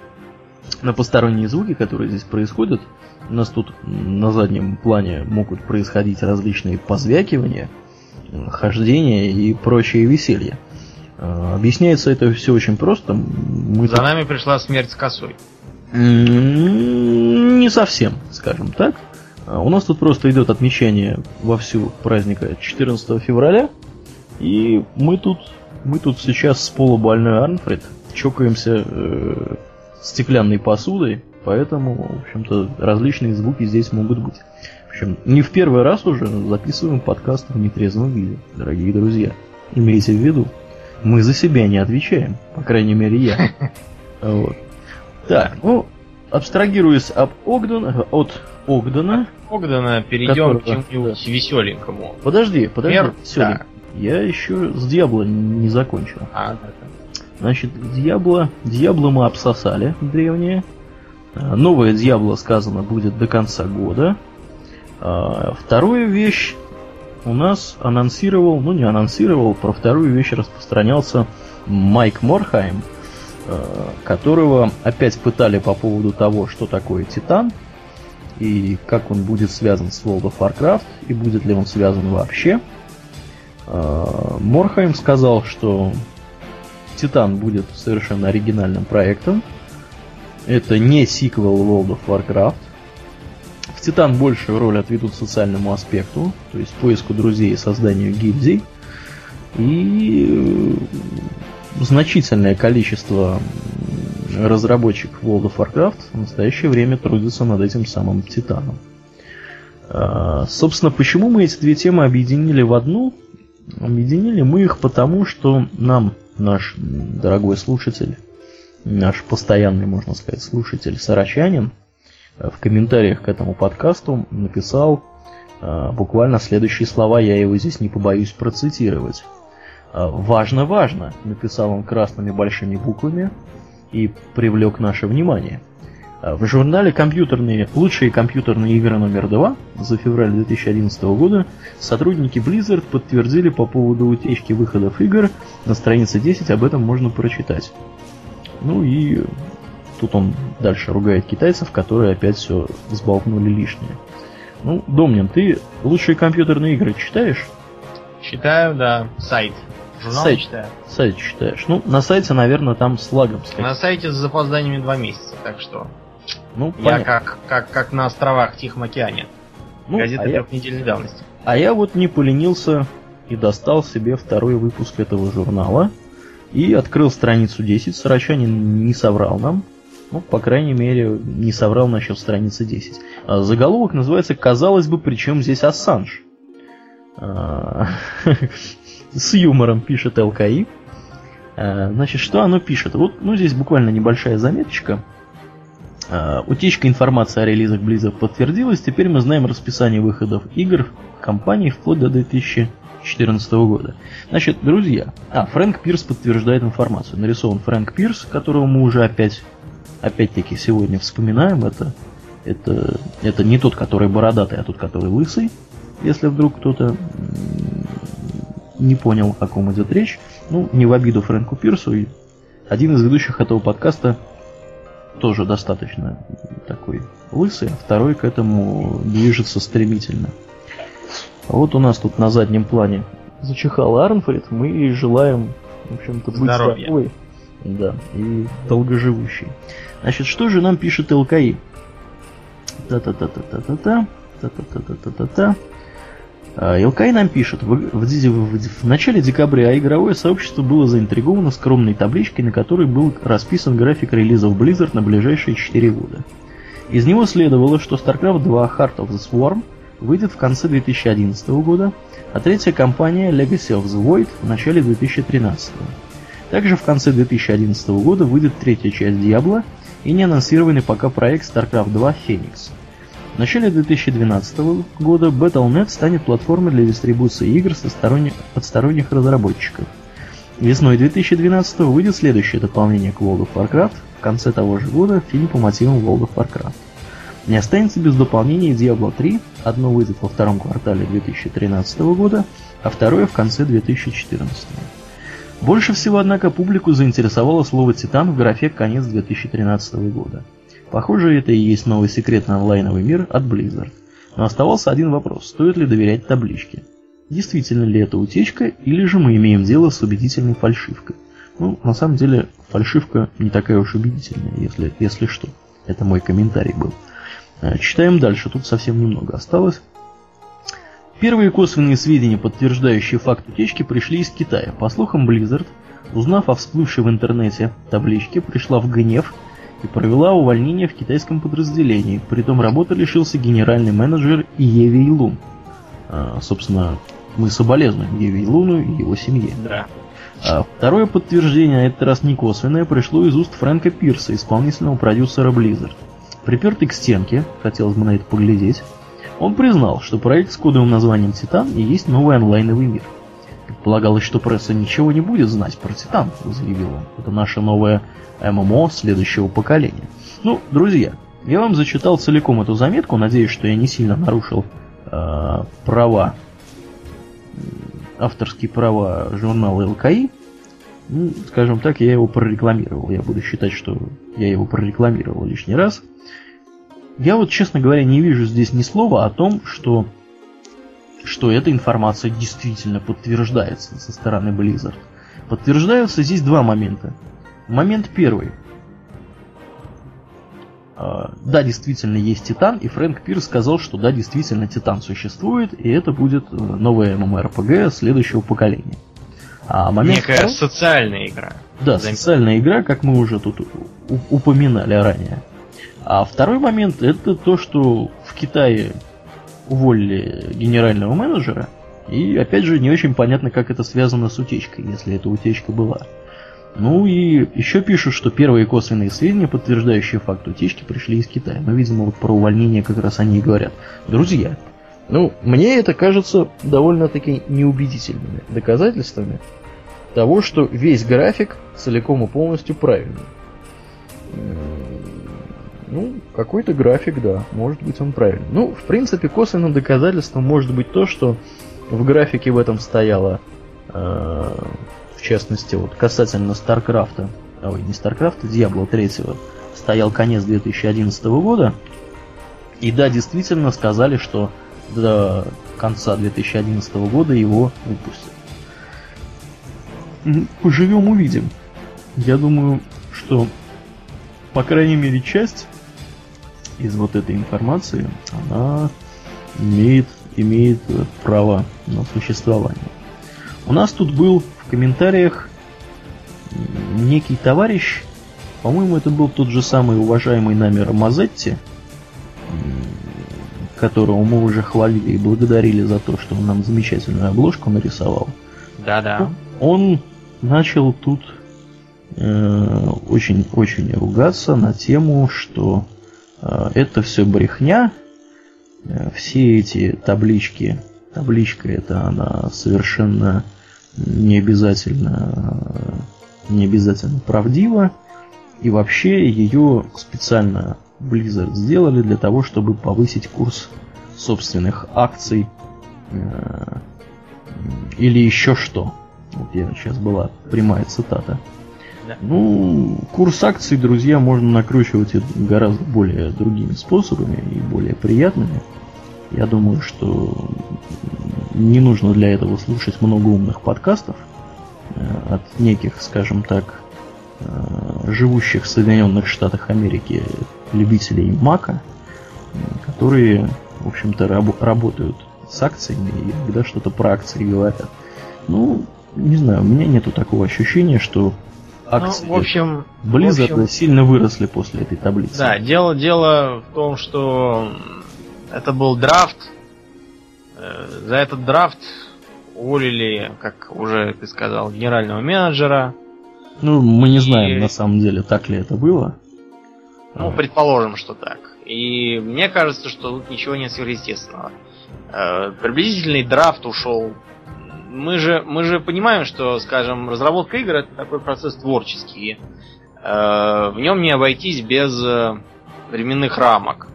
Speaker 1: на посторонние звуки, которые здесь происходят, у нас тут на заднем плане могут происходить различные позвякивания, хождения и прочее веселье. А, объясняется это все очень просто.
Speaker 2: Мы За тут... нами пришла смерть с косой.
Speaker 1: Не совсем, скажем так. А, у нас тут просто идет отмечание вовсю праздника 14 февраля. И мы тут, мы тут сейчас с полубольной Арнфред чокаемся э, стеклянной посудой, поэтому, в общем-то, различные звуки здесь могут быть. В общем, не в первый раз уже записываем подкаст в нетрезвом виде, дорогие друзья. Имейте в виду, мы за себя не отвечаем, по крайней мере я. Вот. Так, ну, абстрагируясь об Огден, от Огдена.
Speaker 2: Огдена перейдем которого, к чему-нибудь веселенькому.
Speaker 1: Подожди, подожди, Мер... Да. Я еще с Диабло не закончил. А, да, да. Значит, Диабло, Диабло мы обсосали древние. А, новое Диабло сказано будет до конца года. А, вторую вещь у нас анонсировал, ну не анонсировал, про вторую вещь распространялся Майк Морхайм, которого опять пытали по поводу того, что такое Титан и как он будет связан с World of Warcraft, и будет ли он связан вообще. А, Морхайм сказал, что Титан будет совершенно оригинальным проектом. Это не сиквел World of Warcraft. В в Титан большую роль отведут социальному аспекту, то есть поиску друзей и созданию гильдий. И э, значительное количество разработчиков World of Warcraft в настоящее время трудятся над этим самым Титаном. А, собственно, почему мы эти две темы объединили в одну? Объединили мы их потому, что нам наш дорогой слушатель, наш постоянный, можно сказать, слушатель Сарачанин в комментариях к этому подкасту написал а, буквально следующие слова, я его здесь не побоюсь процитировать. А, «Важно, важно», написал он красными большими буквами и привлек наше внимание. А, в журнале «Компьютерные, «Лучшие компьютерные игры номер 2» за февраль 2011 года сотрудники Blizzard подтвердили по поводу утечки выходов игр, на странице 10 об этом можно прочитать. Ну и Тут он дальше ругает китайцев, которые опять все взболтнули лишнее. Ну, Домнин, ты лучшие компьютерные игры читаешь?
Speaker 2: Читаю, да. Сайт. Журнал
Speaker 1: сайт,
Speaker 2: читаю.
Speaker 1: Сайт читаешь. Ну, на сайте, наверное, там с лагом сказать.
Speaker 2: На сайте с запозданиями два месяца, так что.
Speaker 1: Ну,
Speaker 2: я как, как, как на островах в Тихом океане. Ну, Газета а трехнедельной я... давности.
Speaker 1: А я вот не поленился и достал себе второй выпуск этого журнала. И открыл страницу 10. Сарачанин не соврал нам. Ну, по крайней мере, не соврал насчет страницы 10. А заголовок называется «Казалось бы, при чем здесь Ассанж?» С юмором пишет ЛКИ. А, значит, что оно пишет? Вот, ну, здесь буквально небольшая заметочка. Утечка информации о релизах Blizzard подтвердилась. Теперь мы знаем расписание выходов игр компании вплоть до 2014 года. Значит, друзья, а, Фрэнк Пирс подтверждает информацию. Нарисован Фрэнк Пирс, которого мы уже опять опять-таки сегодня вспоминаем это. Это, это не тот, который бородатый, а тот, который лысый. Если вдруг кто-то не понял, о ком идет речь. Ну, не в обиду Фрэнку Пирсу. И один из ведущих этого подкаста тоже достаточно такой лысый, а второй к этому движется стремительно. Вот у нас тут на заднем плане зачихал Арнфрид, мы желаем, в общем-то, быть
Speaker 2: Здоровья. здоровой
Speaker 1: да, и долгоживущий. Значит, что же нам пишет ЛКИ? Та-та-та-та-та-та-та. Та-та-та-та-та-та. ЛКИ нам пишет, в, в, в, в начале декабря игровое сообщество было заинтриговано скромной табличкой, на которой был расписан график релизов Blizzard на ближайшие 4 года. Из него следовало, что StarCraft 2 Heart of the Swarm выйдет в конце 2011 года, а третья кампания Legacy of the Void в начале 2013 года. Также в конце 2011 года выйдет третья часть Diablo и не анонсированный пока проект StarCraft 2 Phoenix. В начале 2012 года Battle.net станет платформой для дистрибуции игр со сторонних, от сторонних разработчиков. Весной 2012 выйдет следующее дополнение к World of Warcraft, в конце того же года фильм по мотивам World of Warcraft. Не останется без дополнения Diablo 3, одно выйдет во втором квартале 2013 года, а второе в конце 2014. Больше всего, однако, публику заинтересовало слово «Титан» в графе «Конец 2013 года». Похоже, это и есть новый секретный онлайновый мир от Blizzard. Но оставался один вопрос, стоит ли доверять табличке. Действительно ли это утечка, или же мы имеем дело с убедительной фальшивкой? Ну, на самом деле, фальшивка не такая уж убедительная, если, если что. Это мой комментарий был. А, читаем дальше, тут совсем немного осталось. Первые косвенные сведения, подтверждающие факт утечки, пришли из Китая. По слухам, Blizzard, узнав о всплывшей в интернете табличке, пришла в гнев и провела увольнение в китайском подразделении. Притом работы лишился генеральный менеджер Иеви Лун. А, собственно, мы соболезнуем Иеви Луну и его семье.
Speaker 2: Да.
Speaker 1: А второе подтверждение, а этот раз не косвенное, пришло из уст Фрэнка Пирса, исполнительного продюсера Blizzard. Припертый к стенке, хотелось бы на это поглядеть, он признал, что проект с кодовым названием «Титан» и есть новый онлайновый мир. Предполагалось, что пресса ничего не будет знать про «Титан», заявил он. Это наше новое ММО следующего поколения. Ну, друзья, я вам зачитал целиком эту заметку, надеюсь, что я не сильно нарушил э, права, авторские права журнала ЛКИ. Ну, скажем так, я его прорекламировал. Я буду считать, что я его прорекламировал лишний раз. Я вот, честно говоря, не вижу здесь ни слова о том, что, что эта информация действительно подтверждается со стороны Blizzard. Подтверждаются здесь два момента. Момент первый. А, да, действительно есть Титан, и Фрэнк Пирс сказал, что да, действительно Титан существует, и это будет э, новая MMORPG следующего поколения.
Speaker 2: А момент Некая второй... социальная игра.
Speaker 1: Да, Зам... социальная игра, как мы уже тут упоминали ранее. А второй момент это то, что в Китае уволили генерального менеджера, и опять же не очень понятно, как это связано с утечкой, если эта утечка была. Ну и еще пишут, что первые косвенные сведения, подтверждающие факт утечки, пришли из Китая. Но, видимо, вот про увольнение как раз они и говорят. Друзья, ну, мне это кажется довольно-таки неубедительными доказательствами того, что весь график целиком и полностью правильный. Ну, какой-то график, да, может быть он правильный. Ну, в принципе, косвенным доказательством может быть то, что в графике в этом стояло э, в частности, вот касательно Старкрафта, ой, не Старкрафта, Диабло 3, стоял конец 2011 года. И да, действительно сказали, что до конца 2011 года его выпустят. Поживем, увидим. Я думаю, что, по крайней мере, часть из вот этой информации, она имеет, имеет право на существование. У нас тут был комментариях некий товарищ, по-моему, это был тот же самый уважаемый нами Рамазетти, которого мы уже хвалили и благодарили за то, что он нам замечательную обложку нарисовал.
Speaker 2: Да-да.
Speaker 1: Он начал тут очень-очень э, ругаться на тему, что э, это все брехня, э, все эти таблички, табличка это она совершенно не обязательно, не обязательно правдива. И вообще ее специально Blizzard сделали для того, чтобы повысить курс собственных акций э, или еще что. Вот я сейчас была прямая цитата. Да. Ну, курс акций, друзья, можно накручивать гораздо более другими способами и более приятными. Я думаю, что не нужно для этого слушать много умных подкастов э, от неких, скажем так, э, живущих в Соединенных Штатах Америки любителей Мака, которые, в общем-то, раб- работают с акциями и когда что-то про акции говорят. Ну, не знаю, у меня нету такого ощущения, что акции
Speaker 2: ну, в общем,
Speaker 1: Blizzard в общем, сильно выросли после этой таблицы.
Speaker 2: Да, дело, дело в том, что это был драфт. Э, за этот драфт уволили, как уже ты сказал, генерального менеджера.
Speaker 1: Ну, мы не и... знаем на самом деле, так ли это было.
Speaker 2: Ну, предположим, что так. И мне кажется, что тут ничего нет сверхъестественного. Э, приблизительный драфт ушел. Мы же, мы же понимаем, что, скажем, разработка игр это такой процесс творческий. Э, в нем не обойтись без временных рамок.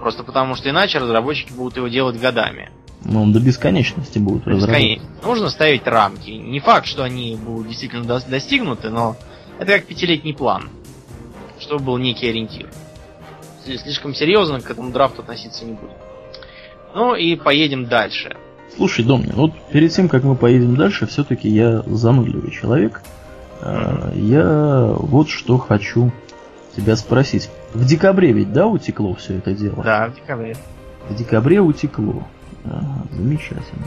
Speaker 2: Просто потому, что иначе разработчики будут его делать годами.
Speaker 1: Ну, он до бесконечности будут разрабатывать.
Speaker 2: Нужно ставить рамки. Не факт, что они будут действительно до достигнуты, но это как пятилетний план. Чтобы был некий ориентир. Слишком серьезно к этому драфту относиться не будем. Ну и поедем дальше.
Speaker 1: Слушай, Домнин, вот перед тем, как мы поедем дальше, все-таки я занудливый человек. Mm-hmm. Я вот что хочу тебя спросить. В декабре ведь, да, утекло все это дело?
Speaker 2: Да, в декабре.
Speaker 1: В декабре утекло. Ага, замечательно.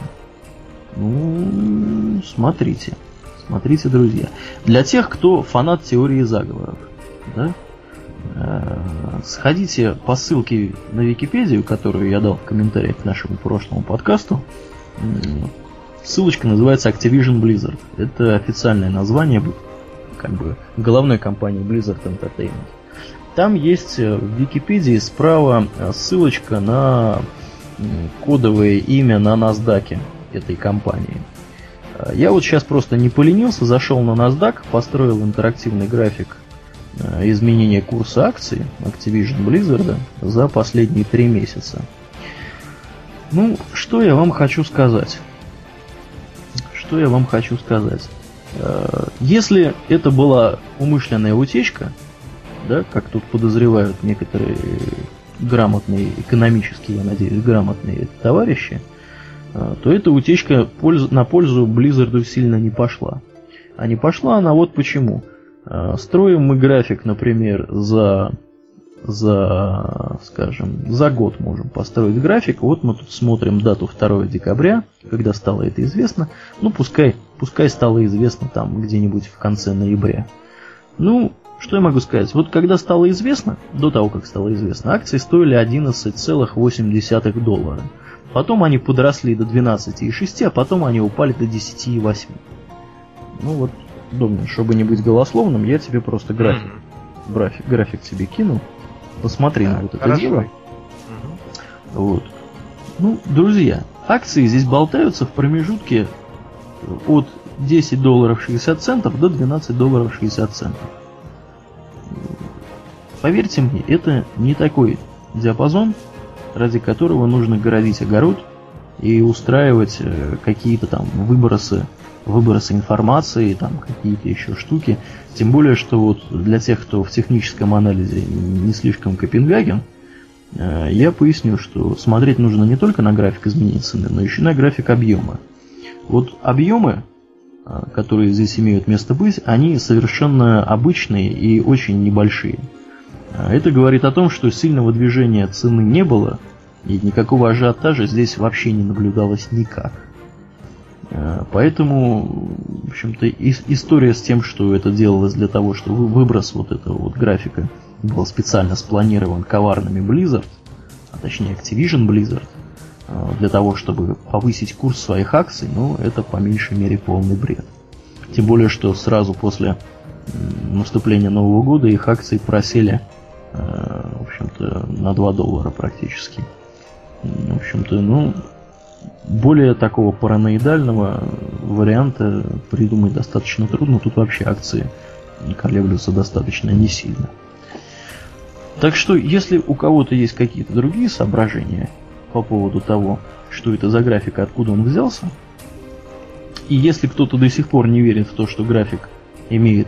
Speaker 1: Ну, смотрите. Смотрите, друзья. Для тех, кто фанат теории заговоров, да, э, сходите по ссылке на Википедию, которую я дал в комментариях к нашему прошлому подкасту. Ссылочка называется Activision Blizzard. Это официальное название как бы головной компании Blizzard Entertainment. Там есть э, в Википедии справа э, ссылочка на кодовое имя на NASDAQ этой компании. Э, я вот сейчас просто не поленился, зашел на NASDAQ, построил интерактивный график изменения курса акций Activision Blizzard за последние три месяца. Ну, что я вам хочу сказать? Что я вам хочу сказать? Если это была умышленная утечка, да, как тут подозревают некоторые грамотные, экономически, я надеюсь, грамотные товарищи, а, то эта утечка на пользу Blizzard сильно не пошла. А не пошла она вот почему. А, строим мы график, например, за за, скажем, за год можем построить график. Вот мы тут смотрим дату 2 декабря, когда стало это известно. Ну, пускай, пускай стало известно там где-нибудь в конце ноября. Ну, что я могу сказать? Вот когда стало известно, до того, как стало известно, акции стоили 11,8 доллара. Потом они подросли до 12,6, а потом они упали до 10,8. Ну вот, думаю, чтобы не быть голословным, я тебе просто график, график, график тебе кину. Посмотри да, на вот это дело. Mm-hmm. Вот. Ну, друзья, акции здесь болтаются в промежутке от 10 долларов 60 центов до 12 долларов 60 центов. Поверьте мне, это не такой диапазон, ради которого нужно городить огород и устраивать э, какие-то там выбросы, выбросы информации, там какие-то еще штуки. Тем более, что вот для тех, кто в техническом анализе не слишком Копенгаген, э, я поясню, что смотреть нужно не только на график изменений цены, но еще на график объема. Вот объемы, э, которые здесь имеют место быть, они совершенно обычные и очень небольшие. А это говорит о том, что сильного движения цены не было, и никакого ажиотажа здесь вообще не наблюдалось никак. А, поэтому, в общем-то, история с тем, что это делалось для того, что выброс вот этого вот графика был специально спланирован коварными Blizzard, а точнее Activision Blizzard, а, для того, чтобы повысить курс своих акций, ну, это по меньшей мере полный бред. Тем более, что сразу после наступления Нового года их акции просели Э, в общем-то, на 2 доллара практически. В общем-то, ну, более такого параноидального варианта придумать достаточно трудно. Тут вообще акции колеблются достаточно не сильно. Так что, если у кого-то есть какие-то другие соображения по поводу того, что это за график и откуда он взялся, и если кто-то до сих пор не верит в то, что график имеет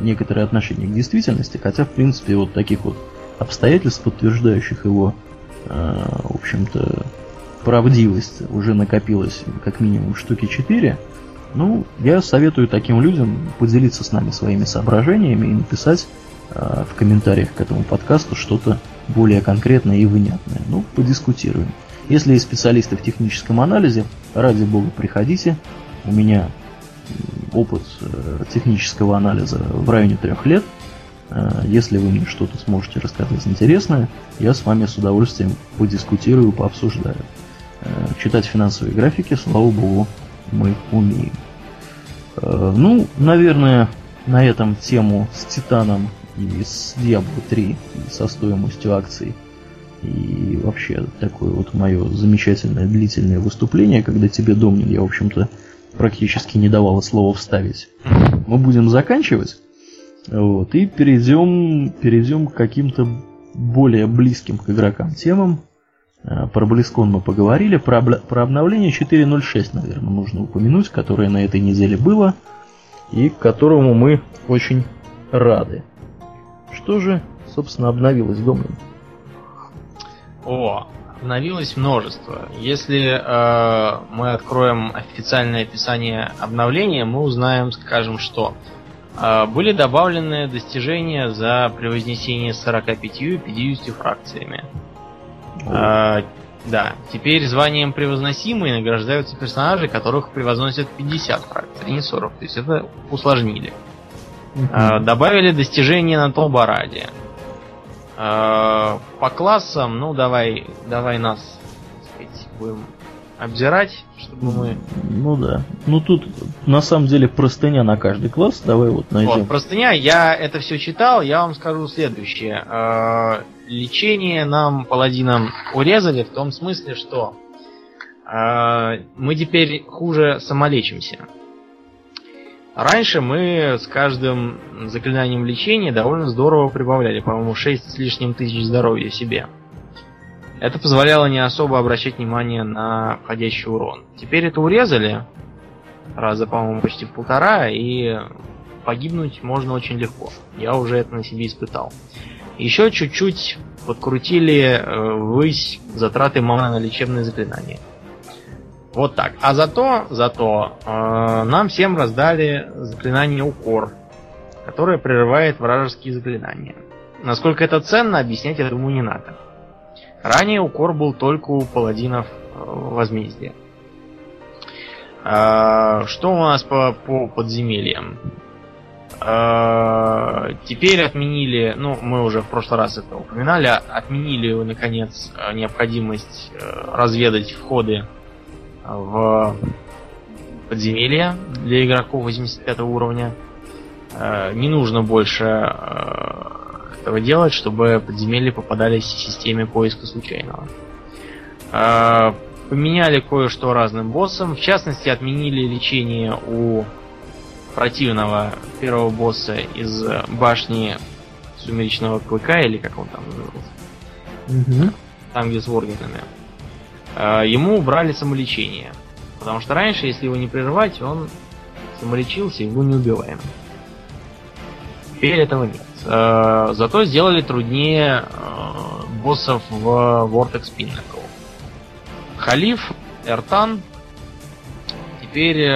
Speaker 1: некоторое отношение к действительности, хотя, в принципе, вот таких вот обстоятельств, подтверждающих его, э, в общем-то, правдивость уже накопилось как минимум штуки 4. Ну, я советую таким людям поделиться с нами своими соображениями и написать э, в комментариях к этому подкасту что-то более конкретное и внятное. Ну, подискутируем. Если есть специалисты в техническом анализе, ради бога, приходите. У меня опыт э, технического анализа в районе трех лет. Э, если вы мне что-то сможете рассказать интересное, я с вами с удовольствием подискутирую, пообсуждаю. Э, читать финансовые графики, слава богу, мы умеем. Ну, наверное, на этом тему с Титаном и с Diablo 3 и со стоимостью акций и вообще такое вот мое замечательное длительное выступление, когда тебе, Домнин, я, в общем-то, практически не давала слова вставить. Мы будем заканчивать. Вот, и перейдем, перейдем к каким-то более близким к игрокам темам. А, про Близкон мы поговорили. Про, про обновление 4.06, наверное, нужно упомянуть, которое на этой неделе было. И к которому мы очень рады. Что же, собственно, обновилось Домнин?
Speaker 2: О, обновилось множество. Если э, мы откроем официальное описание обновления, мы узнаем, скажем, что э, были добавлены достижения за превознесение 45 и 50 фракциями. Э, да, теперь званием превозносимые награждаются персонажи, которых превозносят 50 фракций, а не 40. То есть это усложнили. Э, добавили достижения на Толбараде. Э, по классам, ну давай, давай нас, сказать, будем обзирать, чтобы мы.
Speaker 1: Ну да. Ну тут на самом деле простыня на каждый класс. Давай вот найдем. Вот,
Speaker 2: простыня, я это все читал, я вам скажу следующее. Лечение нам, паладинам, урезали в том смысле, что э, мы теперь хуже самолечимся. Раньше мы с каждым заклинанием лечения довольно здорово прибавляли, по-моему, 6 с лишним тысяч здоровья себе. Это позволяло не особо обращать внимание на входящий урон. Теперь это урезали, раза, по-моему, почти в полтора, и погибнуть можно очень легко. Я уже это на себе испытал. Еще чуть-чуть подкрутили э, высь затраты маны на лечебные заклинания. Вот так. А зато, зато э, нам всем раздали заклинание укор, которое прерывает вражеские заклинания. Насколько это ценно, объяснять, я думаю, не надо. Ранее укор был только у паладинов э, возмездия. А, что у нас по, по подземельям? А, теперь отменили, ну, мы уже в прошлый раз это упоминали, отменили, наконец, необходимость э, разведать входы в подземелья для игроков 85 уровня. Э, не нужно больше э, этого делать, чтобы подземелья попадались в системе поиска случайного. Поменяли кое-что разным боссам. В частности, отменили лечение у противного первого босса из башни Сумеречного Клыка, или как он там называется. Угу. Там, где с Воргенами. А, ему убрали самолечение. Потому что раньше, если его не прервать, он самолечился и был неубиваем. Теперь этого нет. А, зато сделали труднее боссов в Vortex Pinnacle. Халиф, Эртан теперь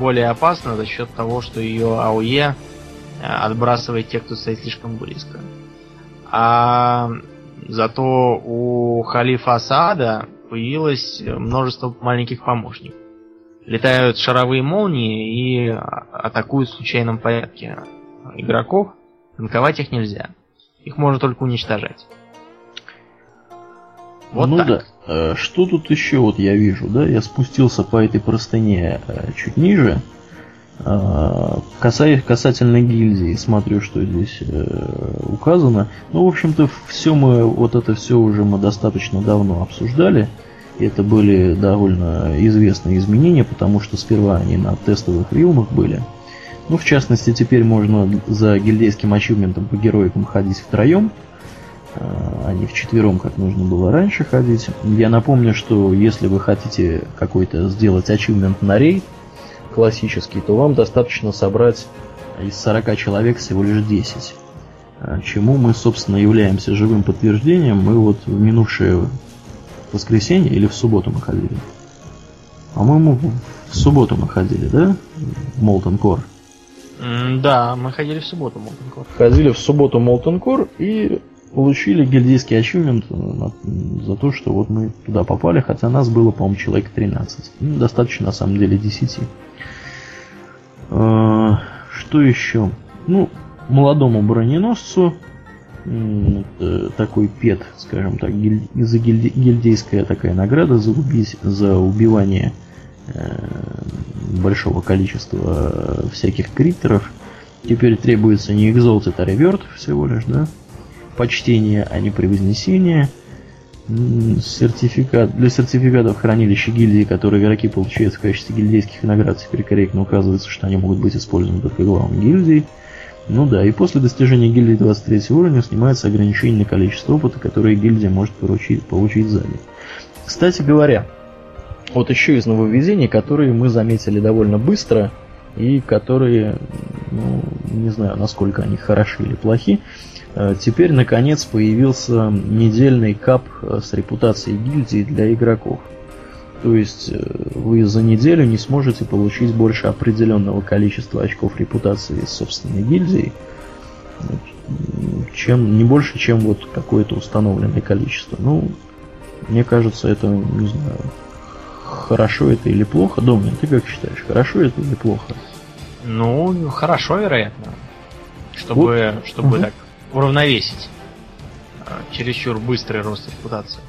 Speaker 2: более опасна за счет того, что ее АОЕ э, отбрасывает тех, кто стоит слишком близко. А зато у халифа Асаада появилось множество маленьких помощников. Летают шаровые молнии и атакуют в случайном порядке игроков. Танковать их нельзя. Их можно только уничтожать.
Speaker 1: Вот ну так. да. Э, что тут еще вот я вижу, да? Я спустился по этой простыне э, чуть ниже. Э, касаясь, касательно гильдии, смотрю, что здесь указано. Ну, в общем-то, все мы, вот это все уже мы достаточно давно обсуждали. Это были довольно известные изменения, потому что сперва они на тестовых вилмах были. Ну, в частности, теперь можно за гильдейским ачивментом по героикам ходить втроем а не вчетвером, как нужно было раньше ходить. Я напомню, что если вы хотите какой-то сделать ачивмент на рейд классический, то вам достаточно собрать из 40 человек всего лишь 10. А чему мы, собственно, являемся живым подтверждением. Мы вот в минувшее воскресенье или в субботу мы ходили. По-моему, в субботу мы ходили, да? В Molten Core.
Speaker 2: Да, мы ходили в субботу Molten Core.
Speaker 1: Ходили в субботу Molten Core и получили гильдейский ачивмент за то, что вот мы туда попали, хотя нас было, по-моему, человек 13. Ну, достаточно, на самом деле, 10. А, что еще? Ну, молодому броненосцу такой пет, скажем так, гиль, за гильди, гильдейская такая награда за, убить, за убивание э, большого количества всяких криптеров. Теперь требуется не Exalted, а Revert всего лишь, да? Почтение, а не превознесение. Сертификат, для сертификатов хранилища гильдии, которые игроки получают в качестве гильдейских наград, теперь корректно указывается, что они могут быть использованы только главной гильдией. Ну да, и после достижения гильдии 23 уровня снимается ограничение на количество опыта, которое гильдия может получить, получить сзади. Кстати говоря, вот еще из нововведений, которые мы заметили довольно быстро, и которые, ну, не знаю, насколько они хороши или плохи, теперь, наконец, появился недельный кап э, с репутацией гильдии для игроков. То есть э, вы за неделю не сможете получить больше определенного количества очков репутации из собственной гильдии, чем, не больше, чем вот какое-то установленное количество. Ну, мне кажется, это, не знаю, хорошо это или плохо. Домнин, ты как считаешь, хорошо это или плохо?
Speaker 2: Ну, хорошо, вероятно. Чтобы, вот. чтобы угу. так уравновесить а, чересчур быстрый рост репутации.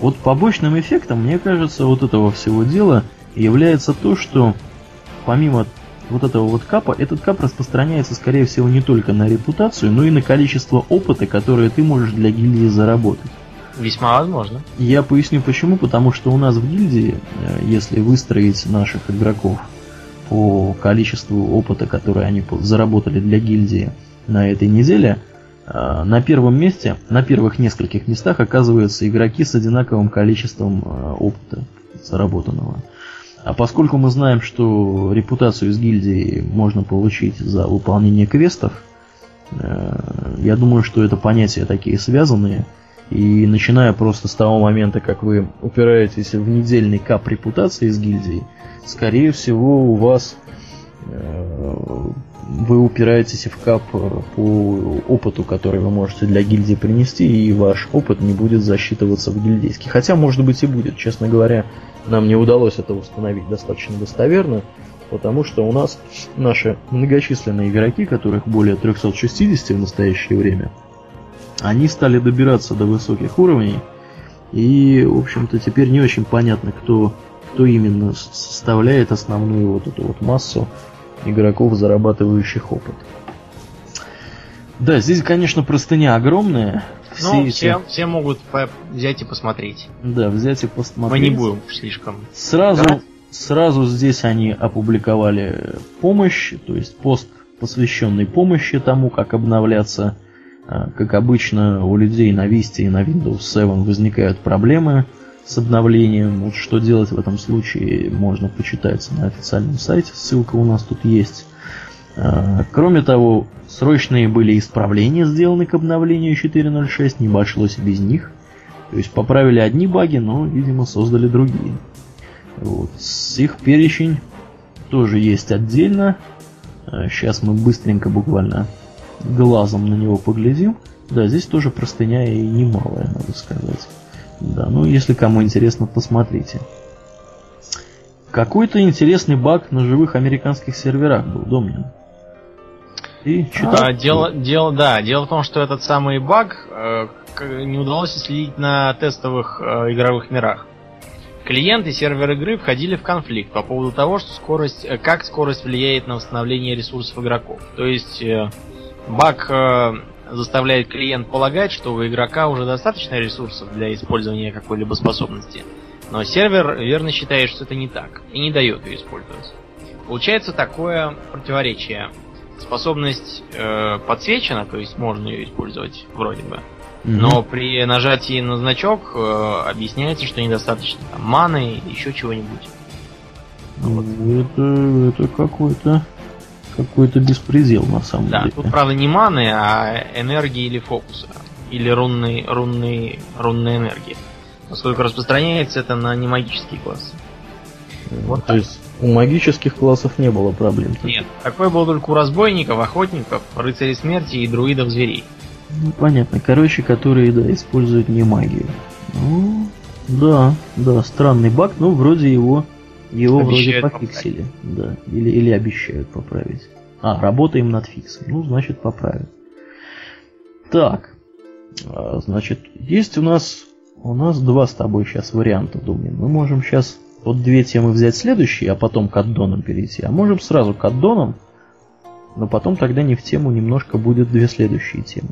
Speaker 1: Вот побочным эффектом, мне кажется, вот этого всего дела является то, что помимо вот этого вот капа, этот кап распространяется, скорее всего, не только на репутацию, но и на количество опыта, которое ты можешь для гильдии заработать.
Speaker 2: Весьма возможно.
Speaker 1: Я поясню почему. Потому что у нас в гильдии, э, если выстроить наших игроков по количеству опыта, который они заработали для гильдии на этой неделе, на первом месте, на первых нескольких местах оказываются игроки с одинаковым количеством э, опыта заработанного. А поскольку мы знаем, что репутацию из гильдии можно получить за выполнение квестов, э, я думаю, что это понятия такие связанные. И начиная просто с того момента, как вы упираетесь в недельный кап репутации из гильдии, скорее всего у вас вы упираетесь в кап э, по опыту, который вы можете для гильдии принести, и ваш опыт не будет засчитываться в гильдейский. Хотя, может быть, и будет. Честно говоря, нам не удалось это установить достаточно достоверно, потому что у нас наши многочисленные игроки, которых более 360 в настоящее время, они стали добираться до высоких уровней, и, в общем-то, теперь не очень понятно, кто, кто именно составляет основную вот эту вот массу игроков, зарабатывающих опыт. Да, здесь, конечно, простыня огромная.
Speaker 2: Все ну, эти... все, все могут по- взять и посмотреть.
Speaker 1: Да, взять и посмотреть.
Speaker 2: Мы не будем слишком.
Speaker 1: Сразу, да? сразу здесь они опубликовали помощь, то есть пост, посвященный помощи тому, как обновляться. А, как обычно, у людей на Vista и на Windows 7 возникают проблемы с обновлением. Вот что делать в этом случае, можно почитать на официальном сайте. Ссылка у нас тут есть. А, кроме того, срочные были исправления сделаны к обновлению 4.06, не обошлось и без них. То есть поправили одни баги, но, видимо, создали другие. Вот. С их перечень тоже есть отдельно. Сейчас а, мы быстренько буквально глазом на него поглядим. Да, здесь тоже простыня и немалая, надо сказать. Да, ну если кому интересно, посмотрите. Какой-то интересный баг на живых американских серверах был, Домнин.
Speaker 2: И? А, дело, дело, да, дело в том, что этот самый баг э, не удалось следить на тестовых э, игровых мирах. Клиент и сервер игры входили в конфликт по поводу того, что скорость, э, как скорость влияет на восстановление ресурсов игроков. То есть э, баг э, заставляет клиент полагать, что у игрока уже достаточно ресурсов для использования какой-либо способности. Но сервер верно считает, что это не так, и не дает ее использовать. Получается такое противоречие. Способность э, подсвечена, то есть можно ее использовать вроде бы. Но при нажатии на значок э, объясняется, что недостаточно там, маны или еще чего-нибудь.
Speaker 1: Вот. Это, это какой-то какой-то беспредел на самом
Speaker 2: да,
Speaker 1: деле.
Speaker 2: Тут, правда, не маны, а энергии или фокуса. Или рунные, рунные, рунная энергия. Поскольку распространяется это на немагические классы.
Speaker 1: Вот То так. есть у магических классов не было проблем?
Speaker 2: Нет, такое было только у разбойников, охотников, рыцарей смерти и друидов зверей.
Speaker 1: Ну, понятно. Короче, которые, да, используют не магию. Ну, да, да, странный баг, но вроде его его обещают вроде пофиксили, поправить. да. Или, или обещают поправить. А, работаем над фиксом. Ну, значит, поправят. Так. А, значит, есть у нас у нас два с тобой сейчас варианта, думаю. Мы можем сейчас вот две темы взять следующие, а потом к аддонам перейти. А можем сразу к аддонам, но потом тогда не в тему немножко будет две следующие темы.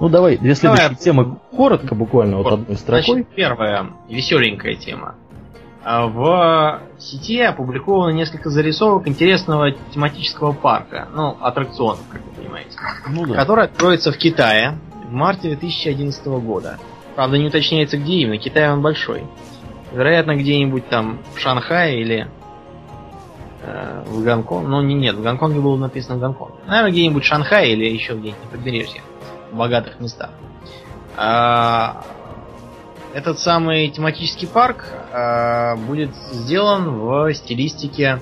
Speaker 1: Ну давай, две следующие давай. темы коротко, буквально вот одной строкой. Значит,
Speaker 2: первая веселенькая тема. А в сети опубликовано несколько зарисовок интересного тематического парка, ну, аттракционов, как вы понимаете, ну, да. который откроется в Китае в марте 2011 года. Правда, не уточняется, где именно. Китай он большой. Вероятно, где-нибудь там в Шанхае или э, в Гонконге. Ну, не, нет, в Гонконге было написано Гонконг. Наверное, где-нибудь в Шанхае или еще где-нибудь на побережье. В богатых местах. А, этот самый тематический парк э, будет сделан в стилистике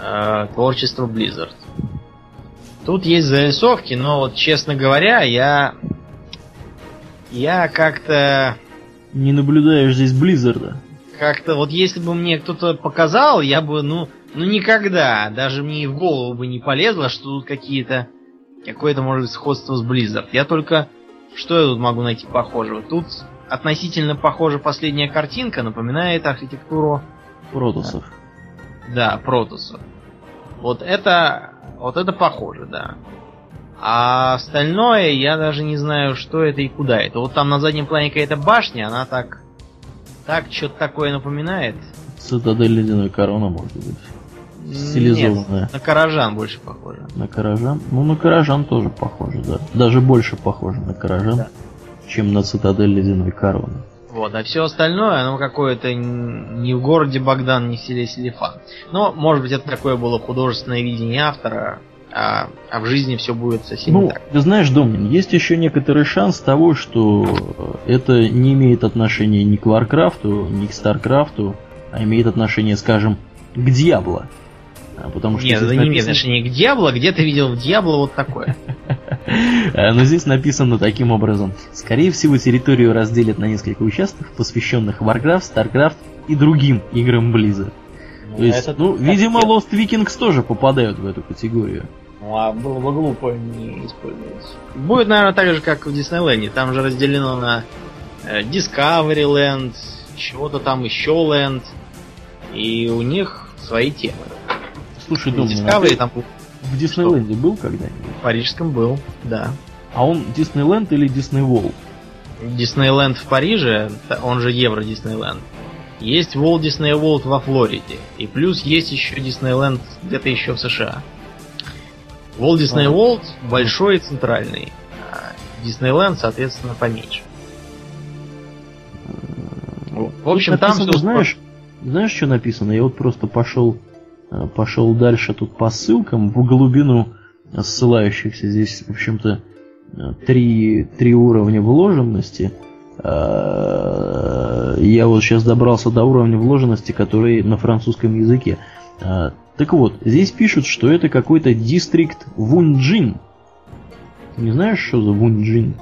Speaker 2: э, творчества Blizzard. Тут есть зарисовки, но вот честно говоря, я я как-то
Speaker 1: не наблюдаешь здесь Близзарда.
Speaker 2: Как-то вот если бы мне кто-то показал, я бы ну ну никогда, даже мне и в голову бы не полезло, что тут какие-то какое-то может быть сходство с Blizzard. Я только что я тут могу найти похожего? Тут относительно похожа последняя картинка, напоминает архитектуру
Speaker 1: Протусов.
Speaker 2: Да, Протусов. Вот это, вот это похоже, да. А остальное я даже не знаю, что это и куда это. Вот там на заднем плане какая-то башня, она так, так что-то такое напоминает.
Speaker 1: Цитадель ледяной корона, может быть. Стилизованная. Нет,
Speaker 2: на Каражан больше похоже.
Speaker 1: На Каражан? Ну, на Каражан тоже похоже, да. Даже больше похоже на Каражан. Да чем на цитадель ледяной короны.
Speaker 2: Вот, а все остальное, оно какое-то не в городе Богдан, не в селе Селифан. Но, может быть, это такое было художественное видение автора, а, а в жизни все будет совсем
Speaker 1: ну,
Speaker 2: не так.
Speaker 1: Ты знаешь, Домнин, есть еще некоторый шанс того, что это не имеет отношения ни к Варкрафту, ни к Старкрафту, а имеет отношение, скажем, к Дьябло. А, потому что
Speaker 2: Нет,
Speaker 1: здесь
Speaker 2: это не имеет отношения к Диабло. Где ты видел в Диабло вот такое?
Speaker 1: А, Но здесь написано таким образом. Скорее всего, территорию разделят на несколько участков, посвященных Warcraft, StarCraft и другим играм Blizzard. То есть,
Speaker 2: Это
Speaker 1: ну, видимо, Lost Vikings тоже попадают в эту категорию.
Speaker 2: Ну, а было бы глупо не использовать. Будет, наверное, так же, как в Диснейленде. Там же разделено на э, Discovery Land, чего-то там еще Land. И у них свои темы.
Speaker 1: Слушай, Дом,
Speaker 2: Discovery
Speaker 1: ты
Speaker 2: там
Speaker 1: в Диснейленде был когда-нибудь?
Speaker 2: в парижском был, да.
Speaker 1: А он Диснейленд или Дисней Волл?
Speaker 2: Диснейленд в Париже, он же Евро Диснейленд. Есть Walt Disney World во Флориде. И плюс есть еще Диснейленд где-то еще в США. Disney
Speaker 1: Ага.
Speaker 2: World большой и центральный. а Диснейленд, соответственно, поменьше. Вот. В общем,
Speaker 1: Тут
Speaker 2: там
Speaker 1: написано,
Speaker 2: всё
Speaker 1: знаешь, знаешь, что написано? Я вот просто пошел, пошел дальше тут по ссылкам в глубину ссылающихся. Здесь, в общем-то, э, три, три уровня вложенности. Э, Я вот сейчас добрался до уровня вложенности, который на французском языке. Э, Так вот, здесь пишут, что это какой-то дистрикт Вунджин. Не знаешь, что за Вунджин?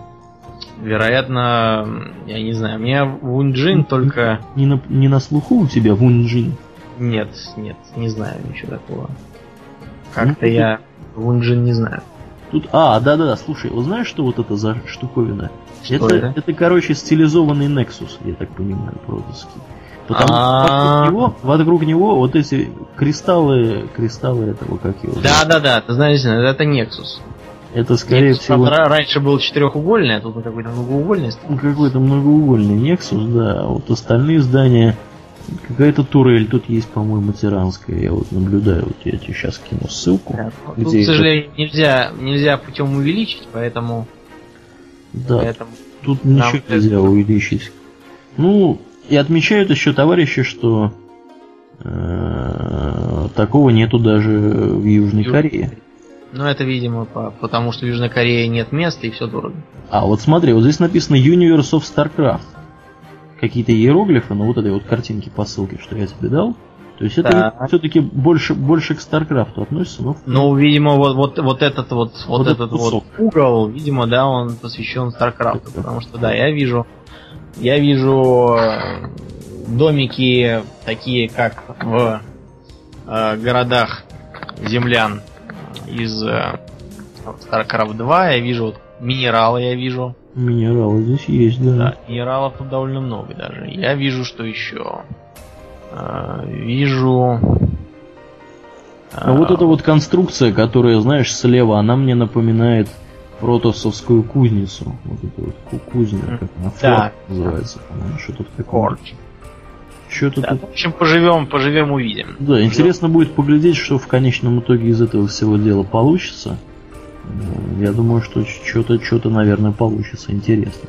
Speaker 2: Вероятно, я не знаю, у меня Вунджин только...
Speaker 1: Не на, не на слуху у тебя Вунджин?
Speaker 2: Нет, нет, не знаю ничего такого.
Speaker 1: Ну,
Speaker 2: Как-то я Вунджин не знаю.
Speaker 1: Тут, а, да-да-да, слушай, вот знаешь, что вот это за штуковина?
Speaker 2: Что
Speaker 1: это,
Speaker 2: это?
Speaker 1: короче, стилизованный Nexus, я так понимаю, протовский. Потому что вокруг него, вокруг него вот эти кристаллы, кристаллы этого, как его?
Speaker 2: Да, да, да, ты знаешь, это Nexus.
Speaker 1: Это, скорее
Speaker 2: Nexus,
Speaker 1: всего,
Speaker 2: правда, ра- раньше был четырехугольный, а тут он какой-то многоугольный стал.
Speaker 1: какой-то многоугольный Nexus, да. А вот остальные здания, какая-то турель тут есть, по-моему, тиранская. Я вот наблюдаю, вот я тебе сейчас кину ссылку.
Speaker 2: Да. Тут,
Speaker 1: Где
Speaker 2: к
Speaker 1: это?
Speaker 2: сожалению, нельзя, нельзя путем увеличить, поэтому,
Speaker 1: Да,
Speaker 2: поэтому
Speaker 1: Тут
Speaker 2: Нам
Speaker 1: ничего
Speaker 2: это-
Speaker 1: нельзя увеличить. Ну, и отмечают еще товарищи, что э, такого нету даже в Южной
Speaker 2: Юж-
Speaker 1: Корее.
Speaker 2: Ну, это, видимо, по- потому что в Южной Корее нет места и все дорого.
Speaker 1: А вот смотри, вот здесь написано Universe of StarCraft. Какие-то иероглифы, но вот этой вот картинки по ссылке, что я тебе дал. То есть это
Speaker 2: Так.
Speaker 1: все-таки больше, больше к StarCraft относится, но
Speaker 2: Ну, видимо, вот, вот, вот этот вот, вот,
Speaker 1: Вот
Speaker 2: этот
Speaker 1: этот
Speaker 2: вот
Speaker 1: кусок.
Speaker 2: угол, видимо, да, он посвящен Старкрафту, потому что, да, я вижу, я вижу э, домики такие, как в э, городах землян из э, StarCraft 2, я вижу вот минералы, я вижу,
Speaker 1: минералы здесь есть, да.
Speaker 2: да, минералов тут довольно много даже. Я вижу, что еще. Э, вижу.
Speaker 1: А вот
Speaker 2: э,
Speaker 1: эта вот конструкция, которая, знаешь, слева, она мне напоминает протосовскую кузницу. Вот эту вот ку- кузня, как она,
Speaker 2: Да.
Speaker 1: называется, по-моему, что тут такое. Что-то
Speaker 2: Да,
Speaker 1: тут...
Speaker 2: в общем, поживем, поживем, увидим.
Speaker 1: Да, интересно будет поглядеть, что в конечном итоге из этого всего дела получится. Я думаю, что что-то, что-то, наверное, получится интересно.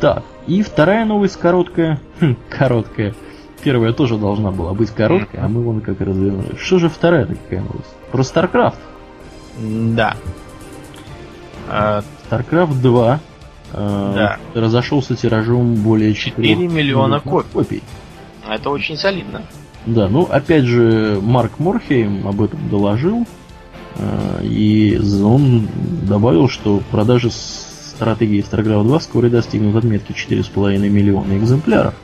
Speaker 1: Так, и вторая новость короткая. Хм, короткая. Первая тоже должна была быть короткая, а мы вон как развернули. Что же вторая такая новость? Про StarCraft.
Speaker 2: Да. Э,
Speaker 1: StarCraft 2 э,
Speaker 2: Да.
Speaker 1: разошелся тиражом более 4
Speaker 2: 4 миллиона копий.
Speaker 1: копий.
Speaker 2: Это очень солидно.
Speaker 1: Да, ну опять же, Марк Морхейм об этом доложил, и он добавил, что продажи стратегии StarCraft 2 вскоре достигнут отметки 4,5 миллиона экземпляров.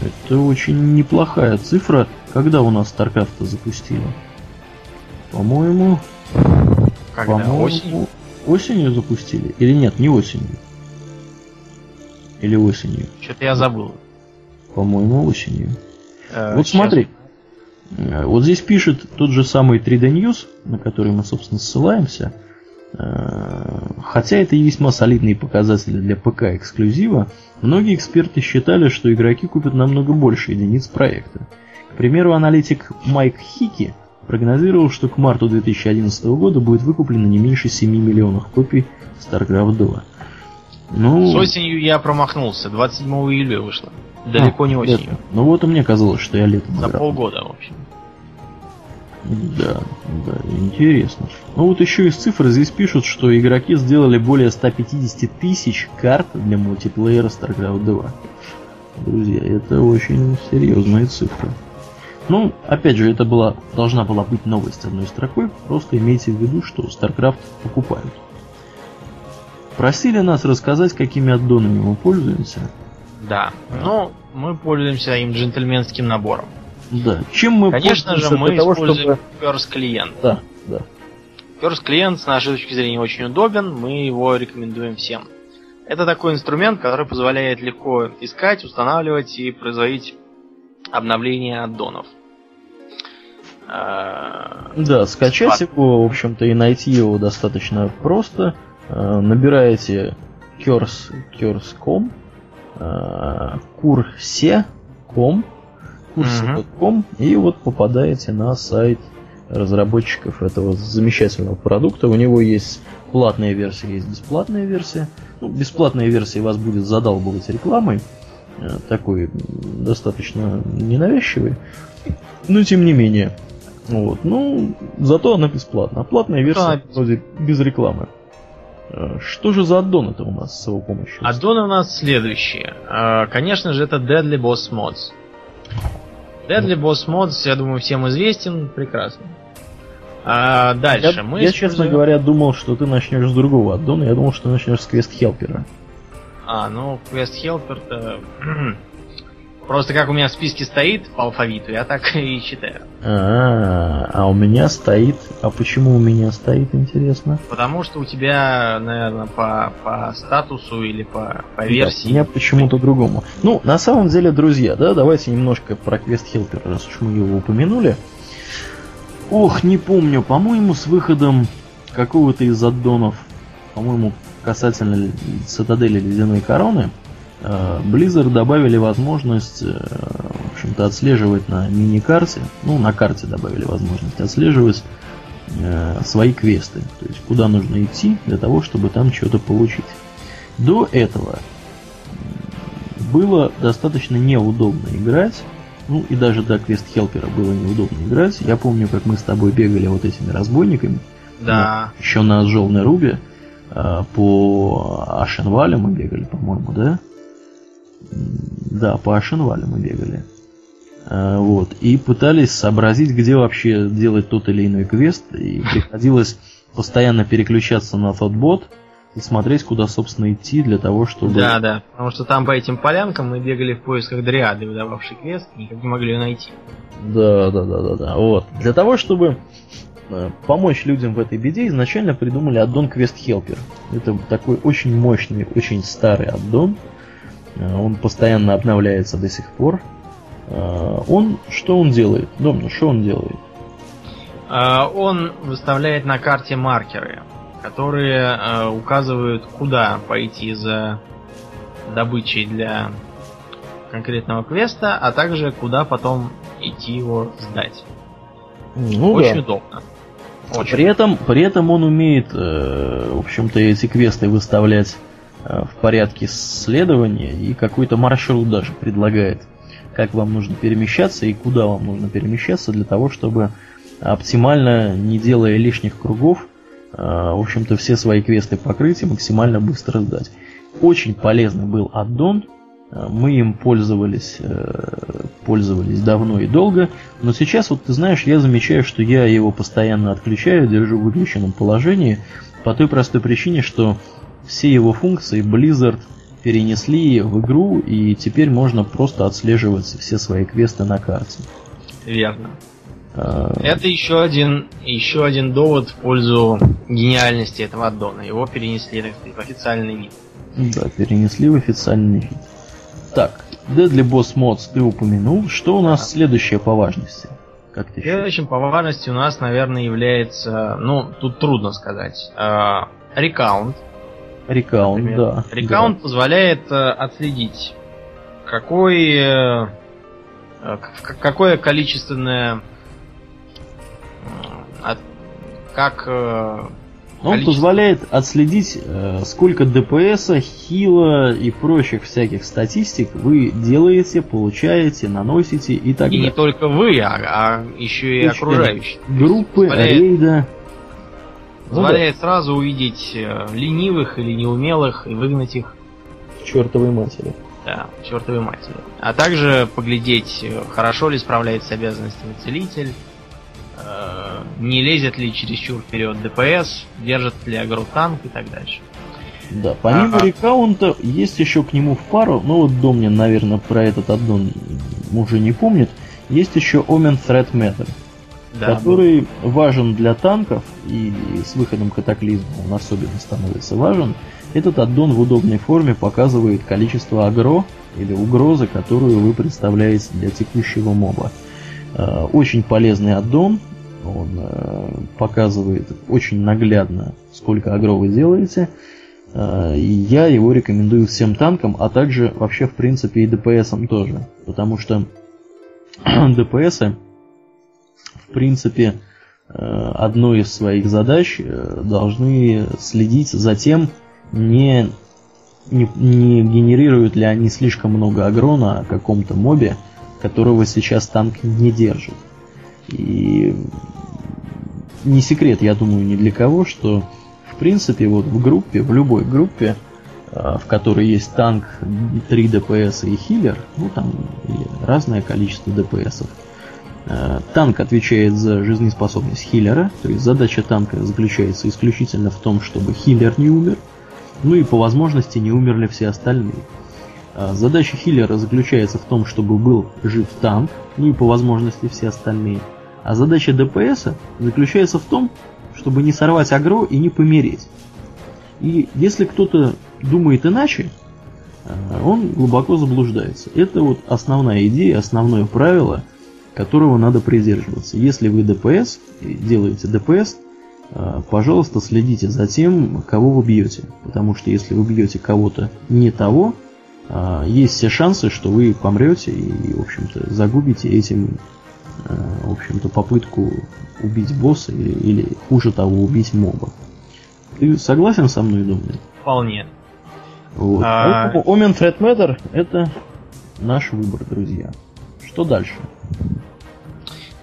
Speaker 1: Это очень неплохая цифра. Когда у нас StarCraft запустили? По-моему,
Speaker 2: Когда
Speaker 1: по-моему,
Speaker 2: осенью.
Speaker 1: осенью запустили? Или нет, не осенью? Или осенью?
Speaker 2: Что-то я забыл.
Speaker 1: По-моему, осенью.
Speaker 2: Э,
Speaker 1: Вот
Speaker 2: сейчас.
Speaker 1: смотри, Э, вот здесь пишет тот же самый 3D News, на который мы, собственно, ссылаемся. Э, Хотя это и весьма солидные показатели для ПК эксклюзива, многие эксперты считали, что игроки купят намного больше единиц проекта. К примеру, аналитик Майк Хики прогнозировал, что к марту 2011 года будет выкуплено не меньше 7 миллионов копий StarCraft 2. Ну,
Speaker 2: С осенью я промахнулся. 27 июля вышло. Далеко
Speaker 1: а,
Speaker 2: не осенью.
Speaker 1: летом. Ну вот и мне казалось, что я летом
Speaker 2: За
Speaker 1: играл.
Speaker 2: полгода, в общем.
Speaker 1: Да, да, интересно. Ну вот еще из цифр здесь пишут, что игроки сделали более 150 тысяч карт для мультиплеера StarCraft 2. Друзья, это очень серьезные цифры. Ну, опять же, это была, должна была быть новость одной строкой, просто имейте в виду, что StarCraft покупают. Просили нас рассказать, какими аддонами мы пользуемся.
Speaker 2: Да, ну, мы пользуемся им джентльменским набором.
Speaker 1: Да, чем мы
Speaker 2: Конечно же, мы того, используем чтобы... Curse клиент.
Speaker 1: Да, да.
Speaker 2: Curse клиент, с нашей точки зрения, очень удобен, мы его рекомендуем всем. Это такой инструмент, который позволяет легко искать, устанавливать и производить обновление аддонов.
Speaker 1: А, да, скачать его, в общем-то, и найти его достаточно просто. А, набираете curse, curse.com, kurse.com, kurse.com, и вот попадаете на сайт разработчиков этого замечательного продукта. У него есть платная версия, есть бесплатная версия. Ну, бесплатная версия вас будет задалбывать рекламой, э, такой достаточно ненавязчивый, но тем не менее. Вот. Ну, зато она бесплатна. А платная версия да. вроде без рекламы. Э, что же за аддон это у нас с его помощью?
Speaker 2: Аддоны у нас следующие. Э, конечно же, это Deadly Boss Mods. Deadly Boss Mods, я думаю, всем известен прекрасно. А дальше
Speaker 1: я,
Speaker 2: мы.
Speaker 1: Я, используем... честно говоря, думал, что ты начнешь с другого аддона. Я думал, что ты начнешь с квест хелпера.
Speaker 2: А, ну, квест хелпер-то. Просто как у меня в списке стоит по алфавиту, я так и читаю.
Speaker 1: А, а у меня стоит. А почему у меня стоит, интересно?
Speaker 2: Потому что у тебя, наверное, по, по статусу или по, по версии. Да, у
Speaker 1: меня почему-то другому. Ну, на самом деле, друзья, да, давайте немножко про квест Хелпер, раз уж мы его упомянули. Ох, не помню, по-моему, с выходом какого-то из аддонов, по-моему, касательно цитадели ледяной короны, Blizzard добавили возможность, э, в общем-то, отслеживать на мини-карте, ну, на карте добавили возможность отслеживать э, свои квесты, то есть куда нужно идти для того, чтобы там что-то получить. До этого было достаточно неудобно играть ну и даже до квест Хелпера было неудобно играть. Я помню, как мы с тобой бегали вот этими разбойниками.
Speaker 2: Да.
Speaker 1: Еще на Желной Рубе. Э, по Ашенвале мы бегали, по-моему, да? Да, по Ашенвале мы бегали. Э, вот. И пытались сообразить, где вообще делать тот или иной квест. И приходилось постоянно переключаться на тот бот и смотреть, куда, собственно, идти для того, чтобы...
Speaker 2: Да, да, потому что там по этим полянкам мы бегали в поисках дриады, выдававшей квест, никак не могли ее найти.
Speaker 1: Да, да, да, да, да. Вот. Для того, чтобы э, помочь людям в этой беде, изначально придумали аддон Quest Helper. Это такой очень мощный, очень старый аддон. Э, он постоянно обновляется до сих пор. Э, он, что он делает? Домна, что он делает?
Speaker 2: Он выставляет на карте маркеры которые э, указывают, куда пойти за добычей для конкретного квеста, а также куда потом идти его сдать.
Speaker 1: Ну,
Speaker 2: Очень
Speaker 1: да.
Speaker 2: удобно.
Speaker 1: Очень. При этом, при этом он умеет, э, в общем-то, эти квесты выставлять э, в порядке следования и какой-то маршрут даже предлагает, как вам нужно перемещаться и куда вам нужно перемещаться для того, чтобы оптимально, не делая лишних кругов, Э, в общем-то, все свои квесты покрыть и максимально быстро сдать. Очень полезный был аддон, э, мы им пользовались, э, пользовались давно и долго, но сейчас, вот ты знаешь, я замечаю, что я его постоянно отключаю, держу в выключенном положении, по той простой причине, что все его функции Blizzard перенесли в игру, и теперь можно просто отслеживать все свои квесты на карте.
Speaker 2: Верно. А, Это еще один, еще один довод в пользу гениальности этого аддона. Его перенесли, так сказать, в официальный вид.
Speaker 1: Да, перенесли в официальный вид. Так, Deadly Boss Mods ты упомянул. Что у нас да. следующее по важности?
Speaker 2: Как ты Следующим по важности у нас, наверное, является, ну, тут трудно сказать, рекаунт.
Speaker 1: Рекаунт, да.
Speaker 2: Рекаунт да. позволяет э, отследить, какой, э, какое количественное от, как э,
Speaker 1: он количество... позволяет отследить, э, сколько ДПС, хила и прочих всяких статистик вы делаете, получаете, наносите и так
Speaker 2: далее.
Speaker 1: И
Speaker 2: не только вы, а, а еще и окружающие.
Speaker 1: Группы, позволяет, рейда.
Speaker 2: Позволяет ну, да. сразу увидеть э, ленивых или неумелых и выгнать их.
Speaker 1: К чертовой матери.
Speaker 2: Да, чертовой матери. А также поглядеть, хорошо ли справляется с обязанностями целитель, э, не лезет ли чересчур вперед ДПС, держит ли агротанк и так дальше.
Speaker 1: Да, помимо ага. рекаунта есть еще к нему в пару, ну вот Домнин, наверное, про этот аддон уже не помнит, есть еще Omen Threat Matter, да, который важен для танков и с выходом катаклизма он особенно становится важен. Этот аддон в удобной форме показывает количество агро или угрозы, которую вы представляете для текущего моба. Э, очень полезный аддон, он э, показывает очень наглядно, сколько агро вы делаете. Э, я его рекомендую всем танкам, а также вообще в принципе и ДПСам тоже. Потому что ДПСы принципе одной из своих задач должны следить за тем, не, не, не генерируют ли они слишком много агрона о каком-то мобе, которого сейчас танк не держит. И не секрет, я думаю, ни для кого, что в принципе вот в группе, в любой группе, а, в которой есть танк, 3 ДПС и хиллер, ну там разное количество ДПСов, танк отвечает за жизнеспособность хиллера, то есть задача танка заключается исключительно в том, чтобы хиллер не умер, ну и по возможности не умерли все остальные. А, задача хиллера заключается в том, чтобы был жив танк, ну и по возможности все остальные. А задача ДПС заключается в том, чтобы не сорвать агро и не помереть. И если кто-то думает иначе, а, он глубоко заблуждается. Это вот основная идея, основное правило, которого надо придерживаться. Если вы ДПС, делаете ДПС, а, пожалуйста, следите за тем, кого вы бьете. Потому что если вы бьете кого-то не того, а, есть все шансы, что вы помрете и, в общем-то, загубите этим, а, в общем-то, попытку убить босса или, или хуже того, убить моба. Ты согласен со мной, думаю?
Speaker 2: Вполне.
Speaker 1: Вот. А... Omen Threat Matter это наш выбор, друзья. Что дальше?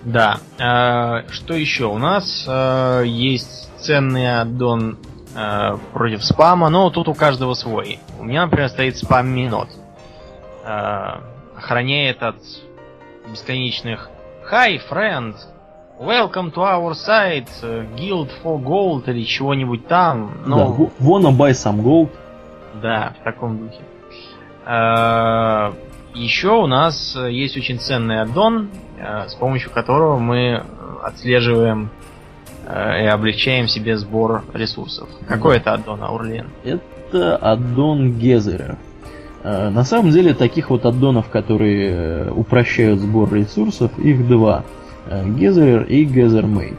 Speaker 2: Да. Э, что еще? У нас э, есть ценный аддон э, против спама, но тут у каждого свой. У меня, например, стоит спам Минот. Э, охраняет от бесконечных Hi, friend! Welcome to our site, Guild for Gold или чего-нибудь там.
Speaker 1: Но... Да, wanna buy some gold.
Speaker 2: Да, в таком духе. Э, еще у нас есть очень ценный аддон, Э, с помощью которого мы отслеживаем э, и облегчаем себе сбор ресурсов. Какой это аддон, Аурлен?
Speaker 1: Это аддон Гезера. Э, на самом деле таких вот аддонов, которые упрощают сбор ресурсов, их два. Gatherer и GatherMate.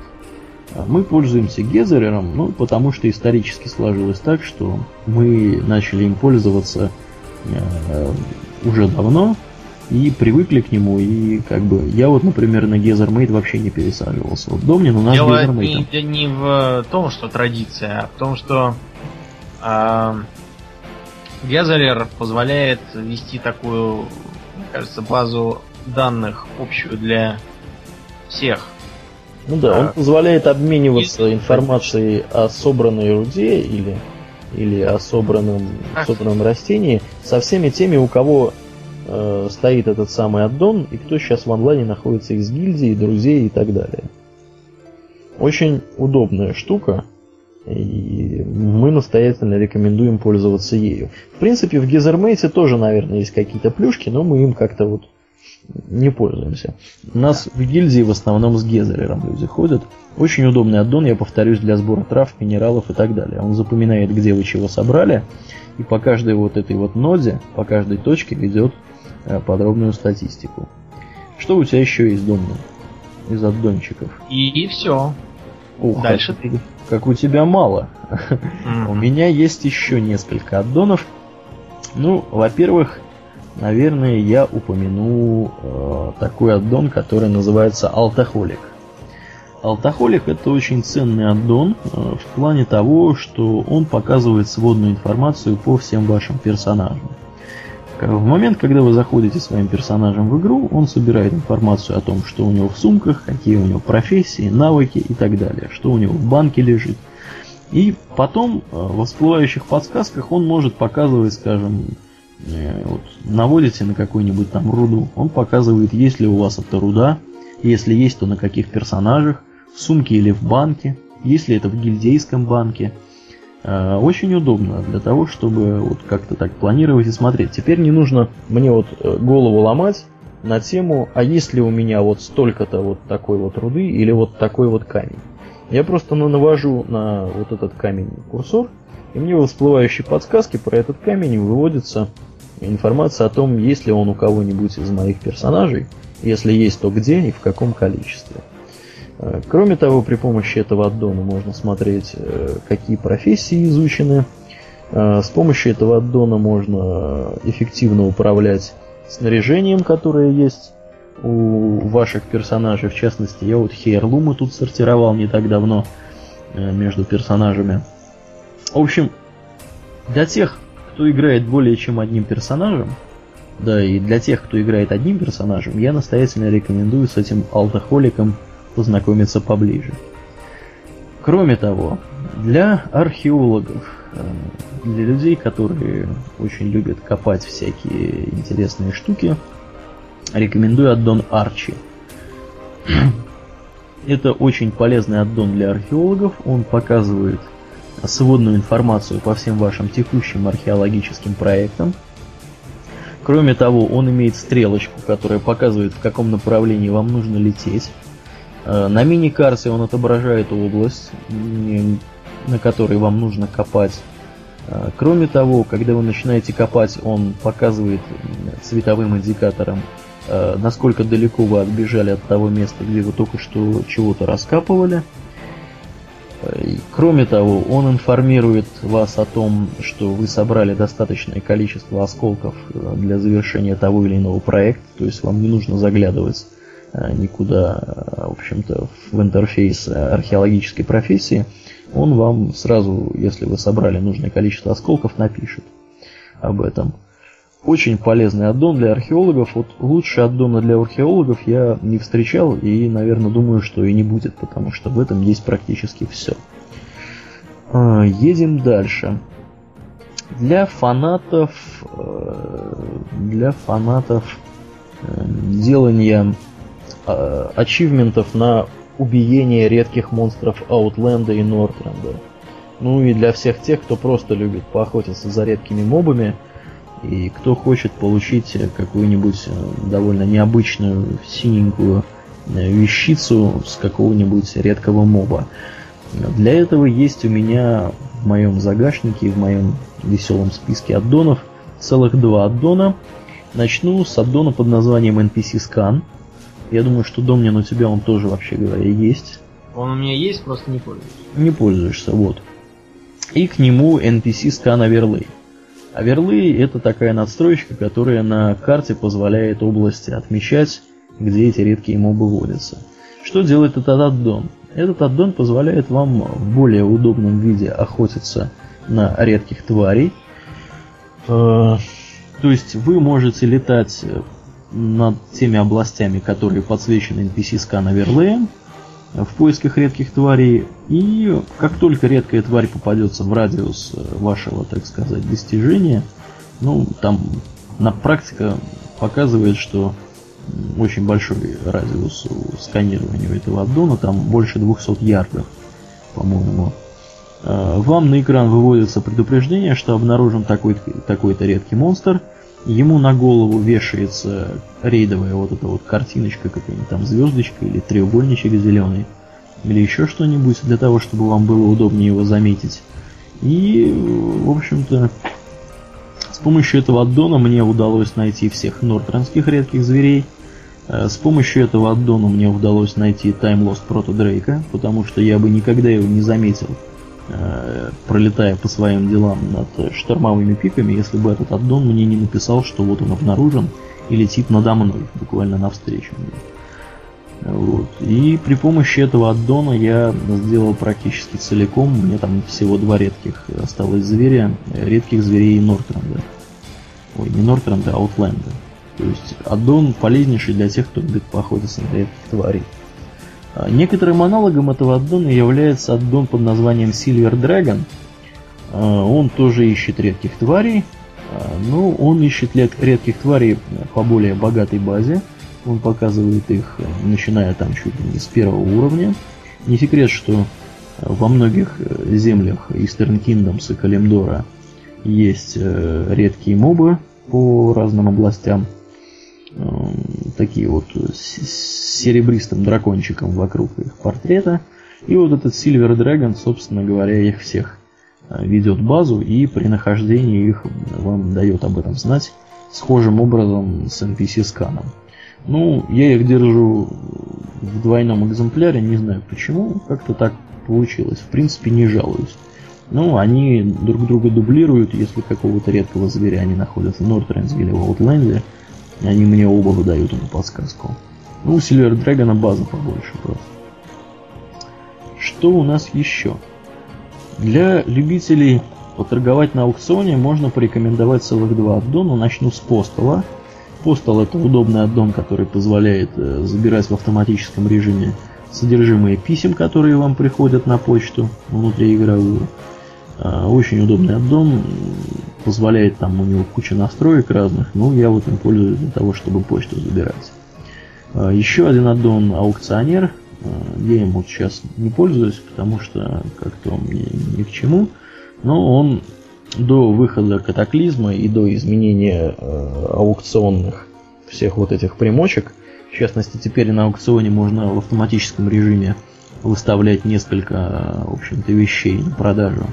Speaker 1: Мы пользуемся Gatherer ом, ну, потому что исторически сложилось так, что мы начали им пользоваться э, уже давно, и привыкли к нему, и как бы я вот, например, на GatherMate вообще не пересаживался. Вот Домнин у нас
Speaker 2: Дело не, не в том, что традиция, а в том, что э, Gatherer позволяет вести такую, мне кажется, базу данных общую для всех.
Speaker 1: Ну да, а, он позволяет обмениваться и... информацией о собранной руде или или о собранном, собранном растении со всеми теми, у кого э, стоит этот самый аддон и кто сейчас в онлайне находится из гильдии, друзей и так далее. Очень удобная штука, и мы настоятельно рекомендуем пользоваться ею. В принципе, в Гизермейте тоже, наверное, есть какие-то плюшки, но мы им как-то вот не пользуемся. У нас в гильдии в основном с Гезерером люди ходят. Очень удобный аддон, я повторюсь, для сбора трав, минералов и так далее. Он запоминает, где вы чего собрали, и по каждой вот этой вот ноде, по каждой точке ведет Э, подробную статистику. Что у тебя еще есть дома из аддончиков?
Speaker 2: И, и все.
Speaker 1: Ух, Дальше ты. Как у тебя мало. У меня есть еще несколько аддонов. Ну, во-первых, наверное, я упомяну э, такой аддон, который называется Алтахолик. Алтахолик это очень ценный аддон э, в плане того, что он показывает сводную информацию по всем вашим персонажам. В момент, когда вы заходите своим персонажем в игру, он собирает информацию о том, что у него в сумках, какие у него профессии, навыки и так далее, что у него в банке лежит. И потом э, в всплывающих подсказках он может показывать, скажем, э, вот, наводите на какую-нибудь там руду, он показывает, есть ли у вас эта руда, если есть, то на каких персонажах, в сумке или в банке, если это в гильдейском банке. Э, очень удобно для того, чтобы вот как-то так планировать и смотреть. Теперь не нужно мне вот э, голову ломать на тему, а есть ли у меня вот столько-то вот такой вот руды или вот такой вот камень. Я просто навожу на вот этот камень курсор, и мне в всплывающей подсказке про этот камень выводится информация о том, есть ли он у кого-нибудь из моих персонажей, если есть, то где и в каком количестве. Э, кроме того, при помощи этого аддона можно смотреть, э, какие профессии изучены. Э, с помощью этого аддона можно эффективно управлять снаряжением, которое есть у ваших персонажей. В частности, я вот хейрлумы тут сортировал не так давно между персонажами. В общем, для тех, кто играет более чем одним персонажем, да и для тех, кто играет одним персонажем, я настоятельно рекомендую с этим алтохоликом познакомиться поближе. Кроме того, для археологов, э, для людей, которые очень любят копать всякие интересные штуки, рекомендую аддон Арчи. Это очень полезный аддон для археологов. Он показывает сводную информацию по всем вашим текущим археологическим проектам. Кроме того, он имеет стрелочку, которая показывает, в каком направлении вам нужно лететь. Э, на мини-карте он отображает область, на которой вам нужно копать. Э, кроме того, когда вы начинаете копать, он показывает цветовым индикатором, э, насколько далеко вы отбежали от того места, где вы только что чего-то раскапывали. Кроме того, он информирует вас о том, что вы собрали достаточное количество осколков для завершения того или иного проекта, то есть вам не нужно заглядывать никуда, в общем-то, в интерфейс археологической профессии, он вам сразу, если вы собрали нужное количество осколков, напишет об этом. Очень полезный аддон для археологов. Вот лучше аддона для археологов я не встречал и, наверное, думаю, что и не будет, потому что в этом есть практически все. Э, едем дальше. Для фанатов, э, для фанатов делания э, ачивментов на убиение редких монстров Аутленда и Нортренда. Ну и для всех тех, кто просто любит поохотиться за редкими мобами, и кто хочет получить какую-нибудь э, довольно необычную синенькую э, вещицу с какого-нибудь редкого моба. Для этого есть у меня в моем загашнике, в моем веселом списке аддонов целых два аддона. Начну с аддона под названием NPC Scan – я думаю, что Домнин у тебя он тоже, вообще говоря, есть.
Speaker 2: Он у меня есть, просто не пользуюсь.
Speaker 1: Не пользуешься, вот. И к нему NPC Scan Overlay. Overlay это такая надстроечка, которая на карте позволяет области отмечать, где эти редкие мобы водятся. Что делает этот аддон? Этот аддон позволяет вам в более удобном виде охотиться на редких тварей. Э, то есть вы можете летать над теми областями, которые подсвечены NPC скан оверлеем в поисках редких тварей. И как только редкая тварь попадется в радиус э, вашего, так сказать, достижения, ну, там на практика показывает, что очень большой радиус сканирования этого аддона, там больше 200 ярдов, по-моему. Э, вам на экран выводится предупреждение, что обнаружен такой-то такой редкий монстр – ему на голову вешается рейдовая вот эта вот картиночка какая-нибудь там звездочка или треугольничек зеленый или еще что-нибудь для того, чтобы вам было удобнее его заметить. И, в общем-то, с помощью этого аддона мне удалось найти всех нортранских редких зверей. Э, с помощью этого аддона мне удалось найти Time Lost Proto Дрейка, потому что я бы никогда его не заметил Э, пролетая по своим делам над штормовыми пиками, если бы этот аддон мне не написал, что вот он обнаружен и летит надо мной, буквально навстречу мне. Вот. И при помощи этого аддона я сделал практически целиком, мне там всего два редких осталось зверя, редких зверей Нортренда. Ой, не Нортренда, а Аутленда. То есть аддон полезнейший для тех, кто любит поохотиться на редких тварей. А, некоторым аналогом этого аддона является аддон под названием Silver Dragon. А, он тоже ищет редких тварей. А, ну, он ищет редких тварей по более богатой базе. Он показывает их, начиная там чуть ли не с первого уровня. Не секрет, что во многих землях Eastern Kingdoms и Калимдора есть редкие мобы по разным областям. Такие вот с серебристым дракончиком вокруг их портрета. И вот этот Silver Dragon, собственно говоря, их всех Э, ведет базу и при нахождении их вам дает об этом знать схожим образом с NPC-сканом. Ну, я их держу в двойном экземпляре, не знаю почему, как-то так получилось. В принципе, не жалуюсь. Ну, они друг друга дублируют, если какого-то редкого зверя они находятся в Нортренсге или в Аутленде, они мне оба выдают эту подсказку. Ну, у Silver Dragon база побольше просто. Что у нас еще? Для любителей поторговать на аукционе можно порекомендовать целых два аддона. Начну с Постала. Постал это удобный аддон, который позволяет э, забирать в автоматическом режиме содержимое писем, которые вам приходят на почту внутриигровую. Э, очень удобный аддон, позволяет там у него куча настроек разных, но я вот им пользуюсь для того, чтобы почту забирать. Э, еще один аддон аукционер, я им вот сейчас не пользуюсь, потому что как-то он мне ни к чему. Но он до выхода катаклизма и до изменения э, аукционных всех вот этих примочек, в частности, теперь на аукционе можно в автоматическом режиме выставлять несколько, в общем-то, вещей на продажу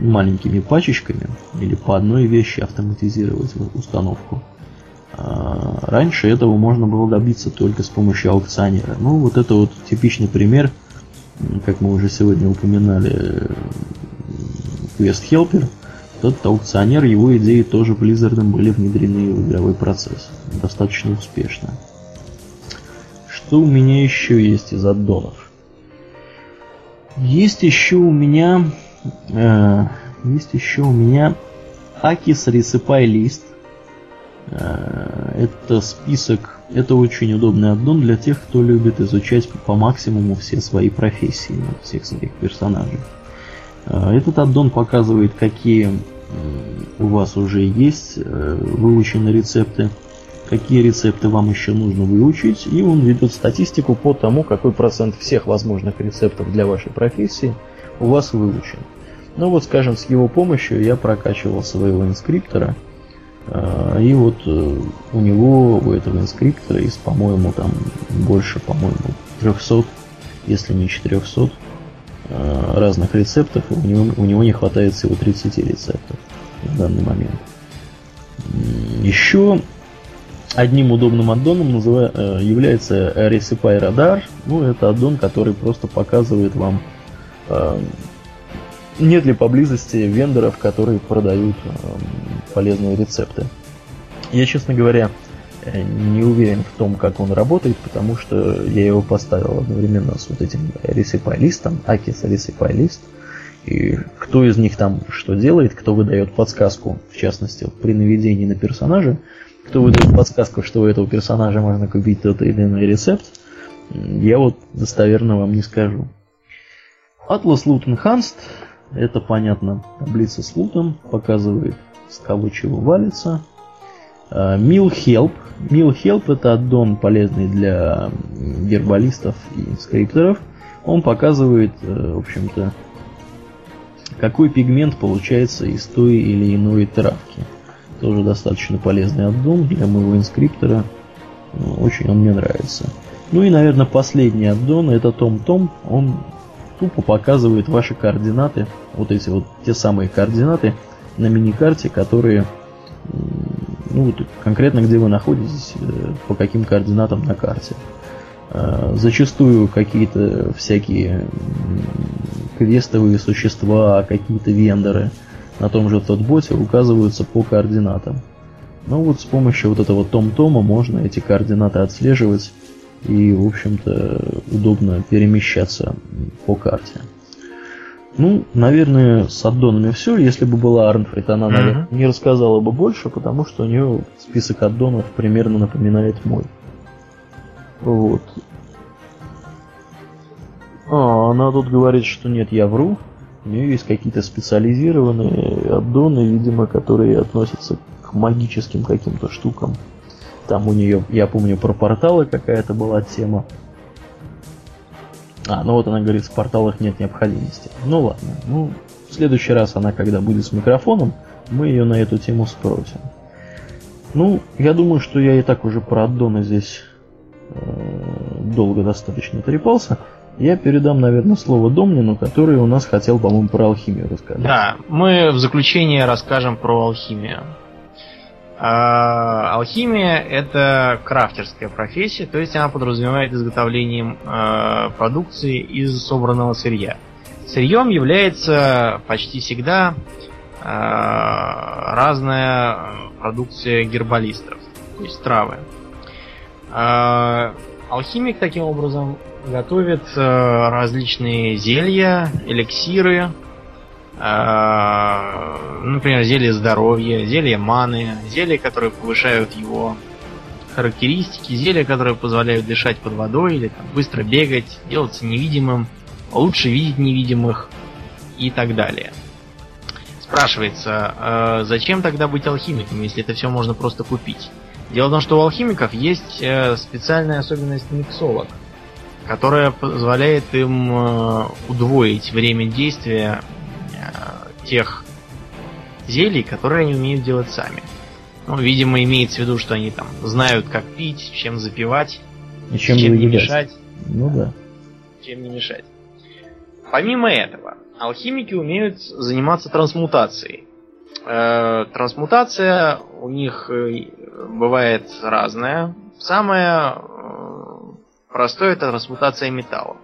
Speaker 1: маленькими пачечками или по одной вещи автоматизировать установку. А, раньше этого можно было добиться только с помощью аукционера. Ну, вот это вот типичный пример, как мы уже сегодня упоминали, Quest Helper. Этот аукционер, его идеи тоже Blizzard были внедрены в игровой процесс. Достаточно успешно. Что у меня еще есть из аддонов? Есть еще у меня... Э, есть еще у меня Акис Ресыпай Лист Э, это список, это очень удобный аддон для тех, кто любит изучать по максимуму все свои профессии, всех своих персонажей. Э, этот аддон показывает, какие у вас уже есть э, выучены рецепты, какие рецепты вам еще нужно выучить, и он ведет статистику по тому, какой процент всех возможных рецептов для вашей профессии у вас выучен. Ну вот, скажем, с его помощью я прокачивал своего инскриптора – а, и вот э, у него, у этого инскриптора, из, по-моему, там больше, по-моему, 300, если не 400 а, разных рецептов, у него, у него не хватает всего 30 рецептов в данный момент. Еще одним удобным аддоном называя, э, является Recipe Radar. Ну, это аддон, который просто показывает вам нет ли поблизости вендоров, которые продают э, полезные рецепты. Я, честно говоря, э, не уверен в том, как он работает, потому что я его поставил одновременно с вот этим Recipe листом, Akis Recipe лист. И кто из них там что делает, кто выдает подсказку, в частности, при наведении на персонажа, кто выдает подсказку, что у этого персонажа можно купить тот или иной рецепт, я вот достоверно вам не скажу. Atlas Loot Enhanced это понятно. Таблица с лутом показывает, с кого чего валится. Мил Help. Мил Help это аддон полезный для гербалистов и скрипторов. Он показывает, э, в общем-то, какой пигмент получается из той или иной травки. Тоже достаточно полезный аддон для моего инскриптора. Ну, очень он мне нравится. Ну и, наверное, последний аддон это Том Том. Он тупо показывает ваши координаты, вот эти вот те самые координаты на миникарте, которые, ну вот конкретно где вы находитесь, э, по каким координатам на карте. Э, зачастую какие-то всякие квестовые существа, какие-то вендоры на том же тотботе указываются по координатам. Ну вот с помощью вот этого том-тома можно эти координаты отслеживать и, в общем-то, удобно перемещаться по карте. Ну, наверное, с аддонами все. Если бы была Арнфрид, она, наверное, не рассказала бы больше, потому что у нее список аддонов примерно напоминает мой. Вот. А, она тут говорит, что нет, я вру. У нее есть какие-то специализированные аддоны, видимо, которые относятся к магическим каким-то штукам. Там у нее, я помню, про порталы какая-то была тема. А, ну вот она говорит, в порталах нет необходимости. Ну ладно, ну в следующий раз она, когда будет с микрофоном, мы ее на эту тему спросим. Ну, я думаю, что я и так уже про аддоны здесь э, долго достаточно трепался. Я передам, наверное, слово Домнину, который у нас хотел, по-моему, про алхимию рассказать.
Speaker 2: Да, мы в заключение расскажем про алхимию. А, алхимия это крафтерская профессия, то есть она подразумевает изготовлением э, продукции из собранного сырья. Сырьем является почти всегда э, разная продукция гербалистов, то есть травы. Э, алхимик таким образом готовит различные зелья, эликсиры, например, зелье здоровья, зелье маны, зелья, которые повышают его характеристики, зелья, которые позволяют дышать под водой или там, быстро бегать, делаться невидимым, лучше видеть невидимых и так далее. Спрашивается, э, зачем тогда быть алхимиком, если это все можно просто купить? Дело в том, что у алхимиков есть э, специальная особенность миксолог, которая позволяет им э, удвоить время действия тех зелий, которые они умеют делать сами. Ну, видимо, имеется в виду, что они там знают, как пить, чем запивать,
Speaker 1: И чем,
Speaker 2: чем не мешать,
Speaker 1: Ну да.
Speaker 2: чем не мешать. Помимо этого, алхимики умеют заниматься трансмутацией. Э, трансмутация у них э, бывает разная. Самое э, простое это трансмутация металла.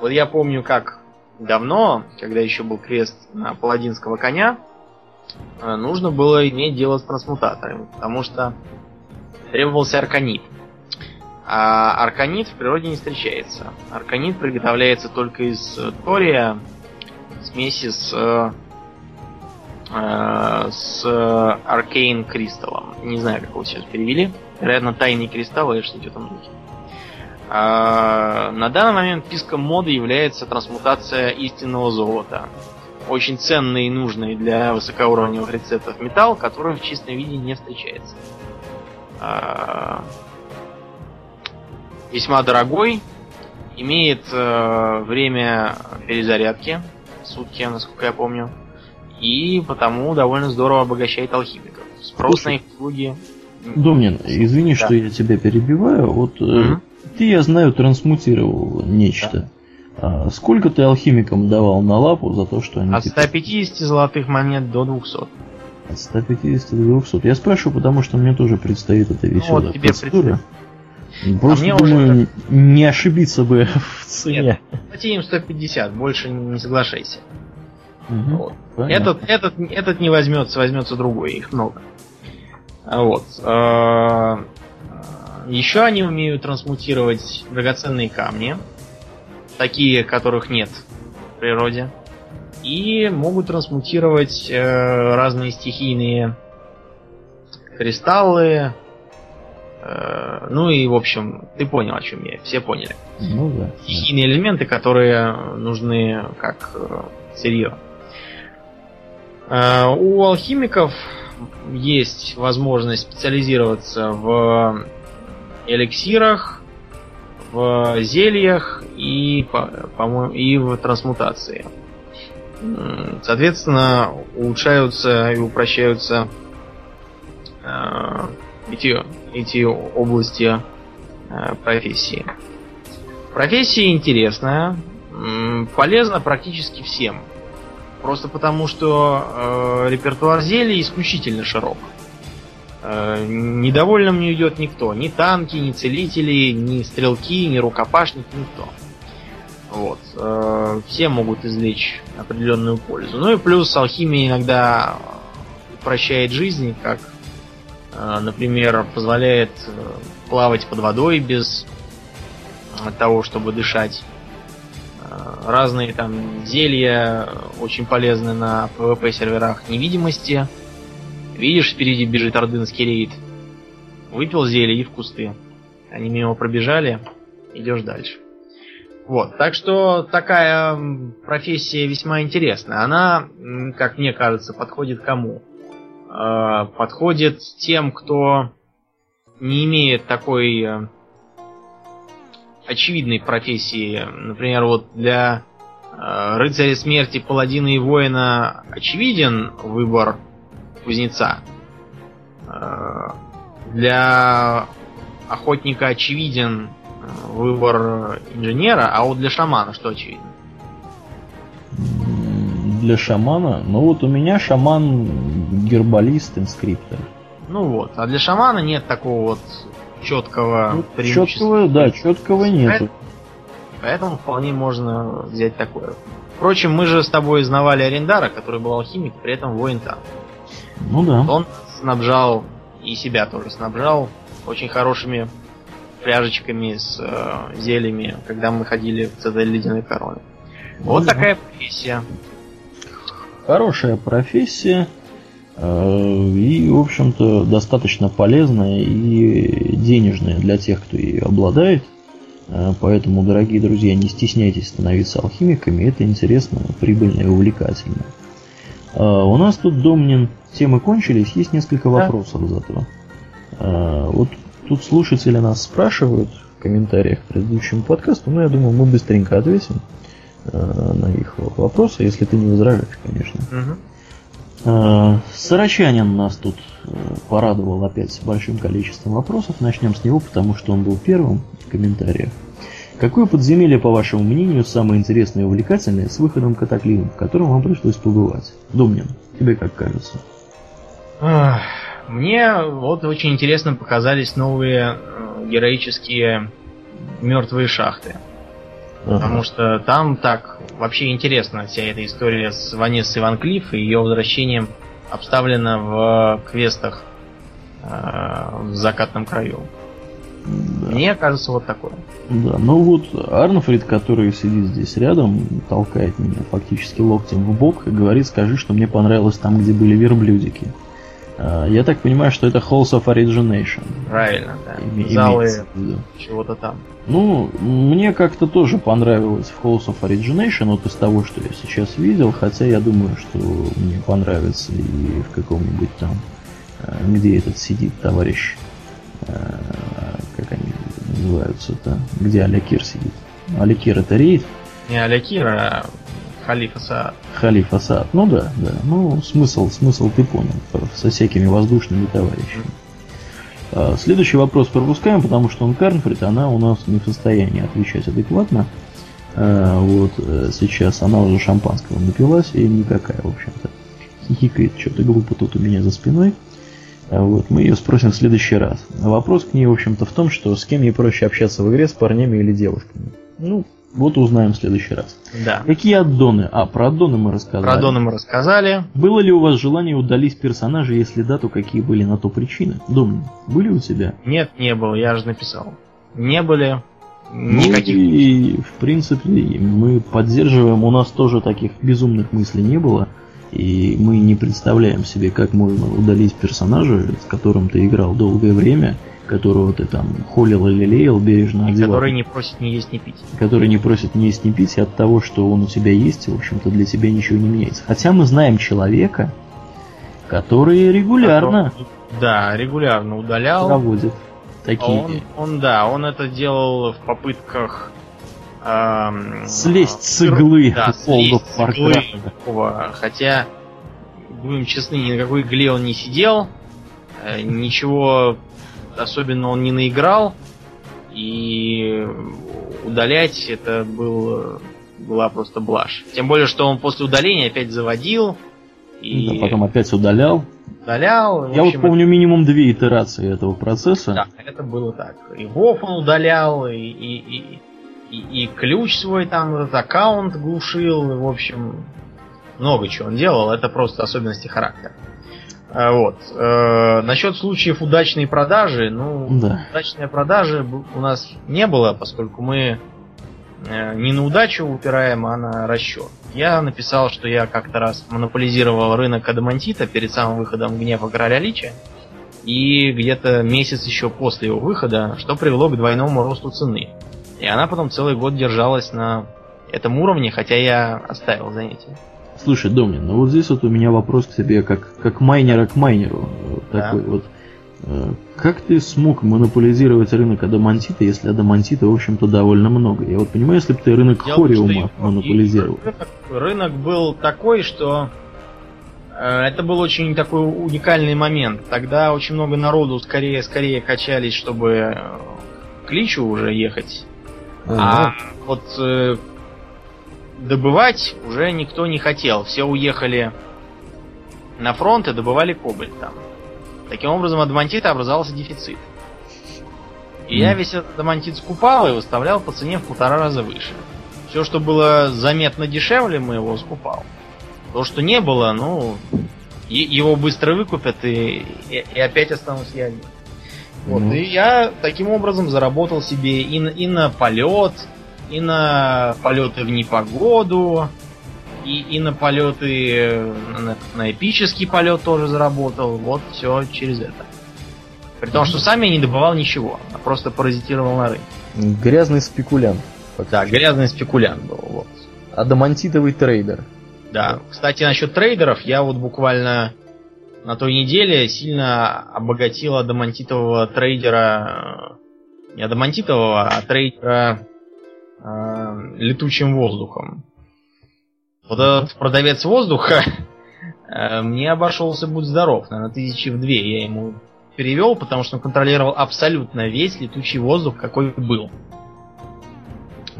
Speaker 2: Вот я помню, как давно, когда еще был крест на паладинского коня, э, нужно было иметь дело с трансмутаторами, потому что требовался арканит. А арканит в природе не встречается. Арканит приготовляется только из э, тория, смеси с, э, с аркейн кристаллом. Не знаю, как его сейчас перевели. Вероятно, тайный кристалл или что-то в этом духе. А, на данный момент писком моды является трансмутация истинного золота. Очень ценный и нужный для высокоуровневых рецептов металл, который в чистом виде не встречается. А, весьма дорогой, имеет э, время перезарядки, сутки, насколько я помню, и потому довольно здорово обогащает алхимиков. Спрос
Speaker 1: Слушай,
Speaker 2: на их услуги...
Speaker 1: Домнин, извини,
Speaker 2: Да.
Speaker 1: что я тебя перебиваю. Вот
Speaker 2: Мгм.
Speaker 1: Ты, я знаю, трансмутировал нечто. А сколько ты алхимикам давал на лапу за то, что они
Speaker 2: От
Speaker 1: типа,
Speaker 2: 150 золотых монет до 200.
Speaker 1: от 150 до 200? Я спрашиваю, потому что мне тоже предстоит эта веселая
Speaker 2: вот тебе
Speaker 1: процедура. Просто
Speaker 2: А мне уже
Speaker 1: думаю, не ошибиться бы в цене.
Speaker 2: Нет. Плати им 150, больше не соглашайся.
Speaker 1: Мгм,
Speaker 2: Вот.
Speaker 1: понятно.
Speaker 2: Этот, этот, этот не возьмется, возьмется другой, их много. А Вот. Еще они умеют трансмутировать драгоценные камни, такие, которых нет в природе, и могут трансмутировать э, разные стихийные кристаллы. э, ну и, в общем, ты понял, о чем я. Все поняли
Speaker 1: Ну да. да.
Speaker 2: стихийные элементы, которые нужны как э, сырье. Э, У алхимиков есть возможность специализироваться в эликсирах, в зельях и, по- по-моему, и в трансмутации. Соответственно, улучшаются и упрощаются э, эти, эти области э, профессии. Профессия интересная, полезна практически всем. Просто потому, что э, репертуар зелий исключительно широк. Э, недовольным не уйдет никто. Ни танки, ни целители, ни стрелки, ни рукопашники, никто. Вот. Э, все могут извлечь определенную пользу. Ну и плюс алхимия иногда упрощает жизнь, как, э, например, позволяет э, плавать под водой без того, чтобы дышать. Э, Разные там зелья очень полезны на PvP серверах невидимости. Видишь, впереди бежит ордынский рейд. Выпил зелье и в кусты. Они мимо пробежали, идешь дальше. Вот, так что такая профессия весьма интересная. Она, как мне кажется, подходит кому? Э, подходит тем, кто не имеет такой э, очевидной профессии. Например, вот для э, рыцаря смерти, паладина и воина очевиден выбор кузнеца. Для охотника очевиден выбор инженера, а вот для шамана что очевидно?
Speaker 1: Для шамана? Ну вот у меня шаман гербалист, инскриптор.
Speaker 2: Ну вот, а для шамана нет такого вот четкого ну,
Speaker 1: преимущества. Четкого, да, четкого нету.
Speaker 2: Поэтому вполне можно взять такое. Впрочем, мы же с тобой знавали Арендара, который был алхимик, при этом воин танк.
Speaker 1: Ну да.
Speaker 2: Он снабжал и себя тоже снабжал очень хорошими пряжечками с э, зельями, когда мы ходили в цитадель ледяной короны. Вот да. такая профессия.
Speaker 1: Хорошая профессия. Э, и, в общем-то, достаточно полезная и денежная для тех, кто ее обладает. Э, поэтому, дорогие друзья, не стесняйтесь становиться алхимиками. Это интересно, прибыльно и увлекательно. Э, у нас тут, Домнин, темы кончились. Есть несколько вопросов да. зато. Вот тут слушатели нас спрашивают в комментариях к предыдущему подкасту, но я думаю, мы быстренько ответим на их вопросы, если ты не возражаешь, конечно. Угу. Э, Сарачанин нас тут э, порадовал опять большим количеством вопросов. Начнем с него, потому что он был первым в комментариях. Какое подземелье, по вашему мнению, самое интересное и увлекательное с выходом катаклизм, в котором вам пришлось побывать? Домнин, тебе как кажется?
Speaker 2: Мне вот очень интересно показались новые э, героические мертвые шахты. Ага. Потому что там так вообще интересна вся эта история с Ванессой Ван Клифф и ее возвращением обставлена в квестах э, в закатном краю. Да. Мне кажется, вот такое.
Speaker 1: Да, ну вот Арнфрид, который сидит здесь рядом, толкает меня фактически локтем в бок и говорит, скажи, что мне понравилось там, где были верблюдики. А, я так понимаю, что это Halls of Origination.
Speaker 2: Правильно, да. Име- Залы чего-то там.
Speaker 1: Ну, мне как-то тоже понравилось в Halls of Origination, вот из того, что я сейчас видел, хотя я думаю, что мне понравится и в каком-нибудь там, э, где этот сидит товарищ, как они называются-то, где Алякир сидит. Алякир это рейд?
Speaker 2: Не Алякир, а Халифа Саад.
Speaker 1: Халифа Саад, ну да, да. Ну, смысл, смысл ты понял, со всякими воздушными товарищами. А, следующий вопрос пропускаем, потому что он Карнфрид, она у нас не в состоянии отвечать адекватно. А, вот э, сейчас она уже шампанского напилась и никакая, в общем-то. Хихикает что-то глупо тут у меня за спиной. А, вот, мы ее спросим в следующий раз. Вопрос к ней, в общем-то, в том, что с кем ей проще общаться в игре, с парнями или девушками. Ну, вот узнаем в следующий раз.
Speaker 2: Да.
Speaker 1: Какие аддоны? А, про аддоны мы рассказали.
Speaker 2: Про аддоны мы рассказали.
Speaker 1: Было ли у вас желание удалить персонажа, если да, то какие были на то причины? Думаю, были у тебя?
Speaker 2: Нет, не было, я же написал. Не были.
Speaker 1: Ну никаких. Ну и, в принципе, мы поддерживаем, у нас тоже таких безумных мыслей не было. И мы не представляем себе, как можно удалить персонажа, с которым ты играл долгое время, которого ты там холил или лелеял, бережно одевал.
Speaker 2: Который не просит ни есть, ни пить.
Speaker 1: Который не просит ни есть, ни пить, и от того, что он у тебя есть, в общем-то, для тебя ничего не меняется. Хотя мы знаем человека, который регулярно...
Speaker 2: Да, регулярно удалял.
Speaker 1: Проводит такие...
Speaker 2: Он, он, да, он это делал в попытках...
Speaker 1: Эм, слезть с иглы
Speaker 2: да, слезть с иглы, Хотя, будем честны, ни на какой игле он не сидел, э, ничего особенно он не наиграл, и удалять это был, была просто блажь. Тем более, что он после удаления опять заводил.
Speaker 1: И... Да, потом опять удалял.
Speaker 2: Удалял.
Speaker 1: Я общем, вот помню это... минимум две итерации этого процесса.
Speaker 2: Да, это было так. И Вов он удалял, и, и, и, и, и ключ свой там, этот аккаунт глушил, в общем, много чего он делал. Это просто особенности характера. А, вот. Э, насчет случаев удачной продажи, ну, да. удачной продажи у нас не было, поскольку мы э, не на удачу упираем, а на расчет. Я написал, что я как-то раз монополизировал рынок Адамантита перед самым выходом Гнева Короля Лича, и где-то месяц еще после его выхода, что привело к двойному росту цены. И она потом целый год держалась на этом уровне, хотя я оставил занятие.
Speaker 1: Слушай, Домнин, ну вот здесь вот у меня вопрос к тебе, как, как майнера к майнеру. Вот да. Такой вот. Э, как ты смог монополизировать рынок адамантита, если адамантита, в общем-то, довольно много? Я вот понимаю, если бы ты рынок Дело хориума монополизировал.
Speaker 2: Рынок, рынок был такой, что э, это был очень такой уникальный момент. Тогда очень много народу скорее скорее качались, чтобы к Личу уже ехать. А, а вот э, добывать уже никто не хотел. Все уехали на фронт и добывали кобальт там. Таким образом, адамантита образовался дефицит. И mm. я весь этот адамантит скупал и выставлял по цене в полтора раза выше. Все, что было заметно дешевле, мы его скупал. То, что не было, ну, его быстро выкупят и, и, и опять останусь я один. Вот, mm. И я таким образом заработал себе и, и на полет, и на полеты в непогоду, и, и на полеты, на, на эпический полет тоже заработал. Вот все через это. При том, что сам я не добывал ничего, а просто паразитировал на рынке.
Speaker 1: Грязный спекулянт.
Speaker 2: Да, грязный спекулянт был. Вот.
Speaker 1: Адамантитовый трейдер.
Speaker 2: Да. Кстати, насчет трейдеров, я вот буквально на той неделе сильно обогатил адамантитового трейдера, э, не адамантитового, а трейдера э, летучим воздухом. Вот этот продавец воздуха э, мне обошелся, будь здоров, наверное, тысячи в две я ему перевел, потому что он контролировал абсолютно весь летучий воздух, какой был.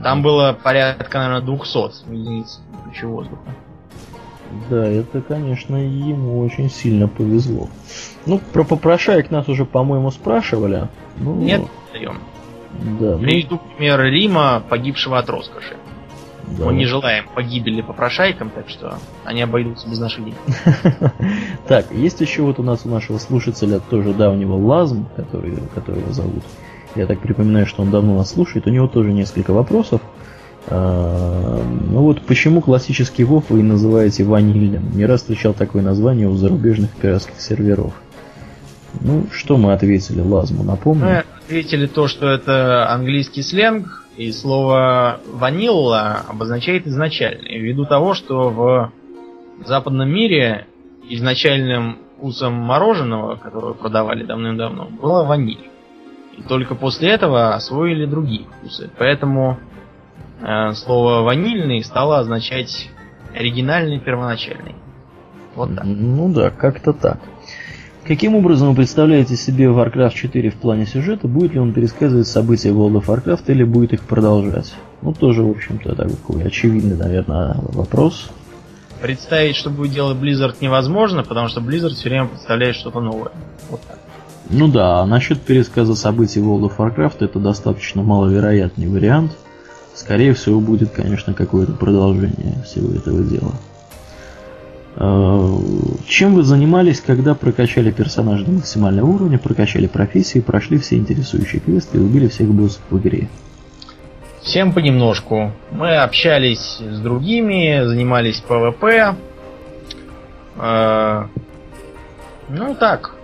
Speaker 2: Там было порядка, наверное, 200 единиц летучего воздуха.
Speaker 1: Да, это, конечно, ему очень сильно повезло. Ну, про попрошаек нас уже, по-моему, спрашивали. Ну,
Speaker 2: Нет, даем. Да. Приведу ну... пример Рима, погибшего от роскоши. Да. Мы не желаем погибели попрошайкам, так что они обойдутся без наших денег.
Speaker 1: Так, есть еще вот у нас у нашего слушателя тоже давнего Лазм, который, которого зовут. Я так припоминаю, что он давно нас слушает. У него тоже несколько вопросов. А, ну вот почему классический WoW вы называете ванильным? Не раз встречал такое название у зарубежных пиратских серверов. Ну, что мы ответили Лазму, напомню? Мы
Speaker 2: ответили то, что это английский сленг, и слово ванилла обозначает изначальный, ввиду того, что в западном мире изначальным вкусом мороженого, которое продавали давным-давно, была ваниль. И только после этого освоили другие вкусы. Поэтому слово ванильный стало означать оригинальный, первоначальный.
Speaker 1: Вот так. Ну да, как-то так. Каким образом вы представляете себе Warcraft 4 в плане сюжета? Будет ли он пересказывать события World of Warcraft или будет их продолжать? Ну, тоже, в общем-то, такой очевидный, наверное, вопрос.
Speaker 2: Представить, что будет делать Blizzard невозможно, потому что Blizzard все время представляет что-то новое. Вот так.
Speaker 1: Ну да, а насчет пересказа событий World of Warcraft это достаточно маловероятный вариант. Скорее всего, будет, конечно, какое-то продолжение всего этого дела. Э, чем вы занимались, когда прокачали персонажа до максимального уровня, прокачали профессии, прошли все интересующие квесты и убили всех боссов в игре?
Speaker 2: Всем понемножку. Мы общались с другими, занимались ПВП. Э, ну так,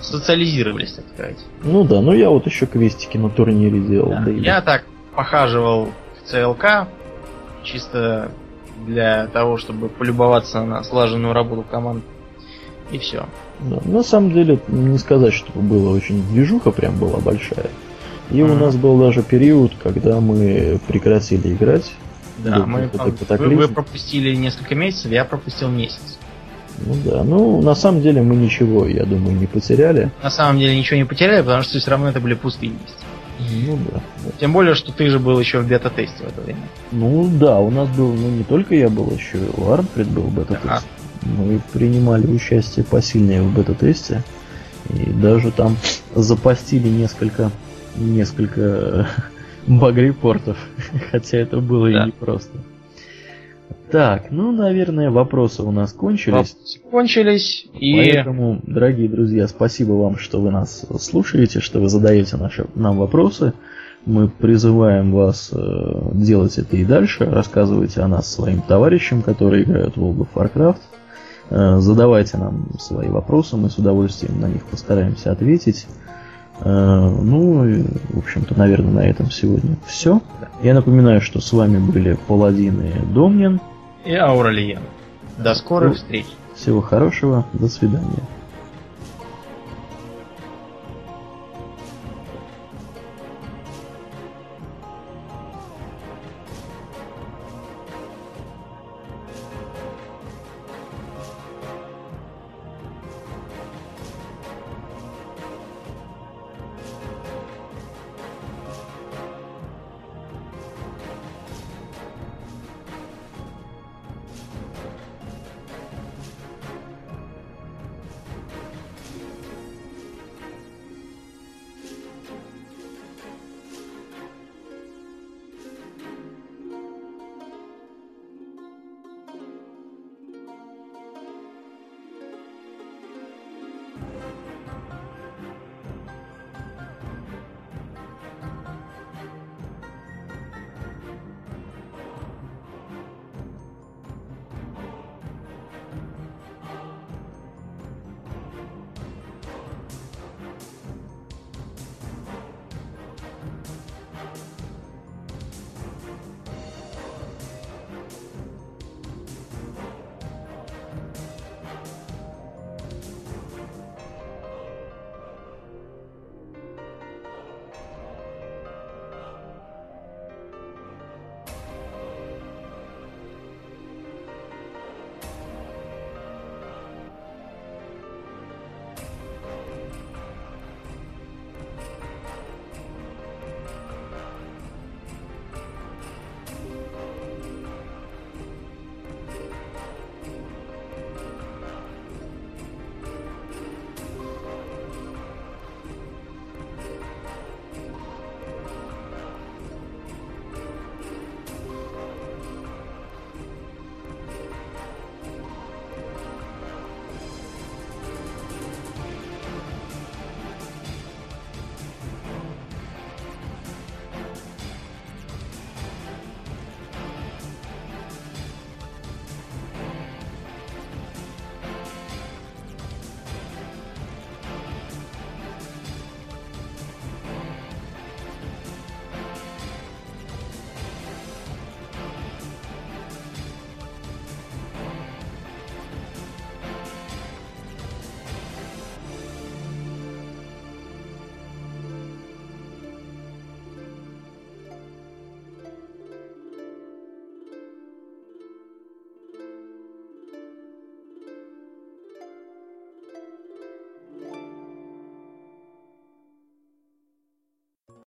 Speaker 2: социализировались, так сказать.
Speaker 1: Ну да, ну я вот еще квестики на турнире делал.
Speaker 2: Да, да я так похаживал ЦЛК, чисто для того, чтобы полюбоваться на слаженную работу команд. И все.
Speaker 1: Да, на самом деле, не сказать, что было очень движуха прям была большая. И mm-hmm. у нас был даже период, когда мы прекратили играть.
Speaker 2: Да, мы, вы, вы пропустили несколько месяцев, я пропустил месяц.
Speaker 1: Ну да, ну на самом деле мы ничего, я думаю, не потеряли.
Speaker 2: На самом деле ничего не потеряли, потому что все равно это были пустые месяцы.
Speaker 1: Ну да.
Speaker 2: Тем более, что ты же был еще в бета-тесте в это время.
Speaker 1: Ну да, у нас был, ну не только я был, еще и Арнфред был в бета-тесте. Ага. Мы принимали участие посильнее в бета-тесте. И даже там запостили несколько, несколько баг-репортов. Хотя это было да. и непросто. Так, ну, наверное, вопросы у нас кончились. Вопросы
Speaker 2: кончились.
Speaker 1: И... Поэтому, дорогие друзья, спасибо вам, что вы нас слушаете, что вы задаете наши, нам вопросы. Мы призываем вас э, делать это и дальше. Рассказывайте о нас своим товарищам, которые играют в World of Warcraft. Э, задавайте нам свои вопросы, мы с удовольствием на них постараемся ответить. Ну, в общем-то, наверное, на этом сегодня все. Я напоминаю, что с вами были Паладин и Домнин.
Speaker 2: И Ауралиен. До скорых ну, встреч.
Speaker 1: Всего хорошего. До свидания.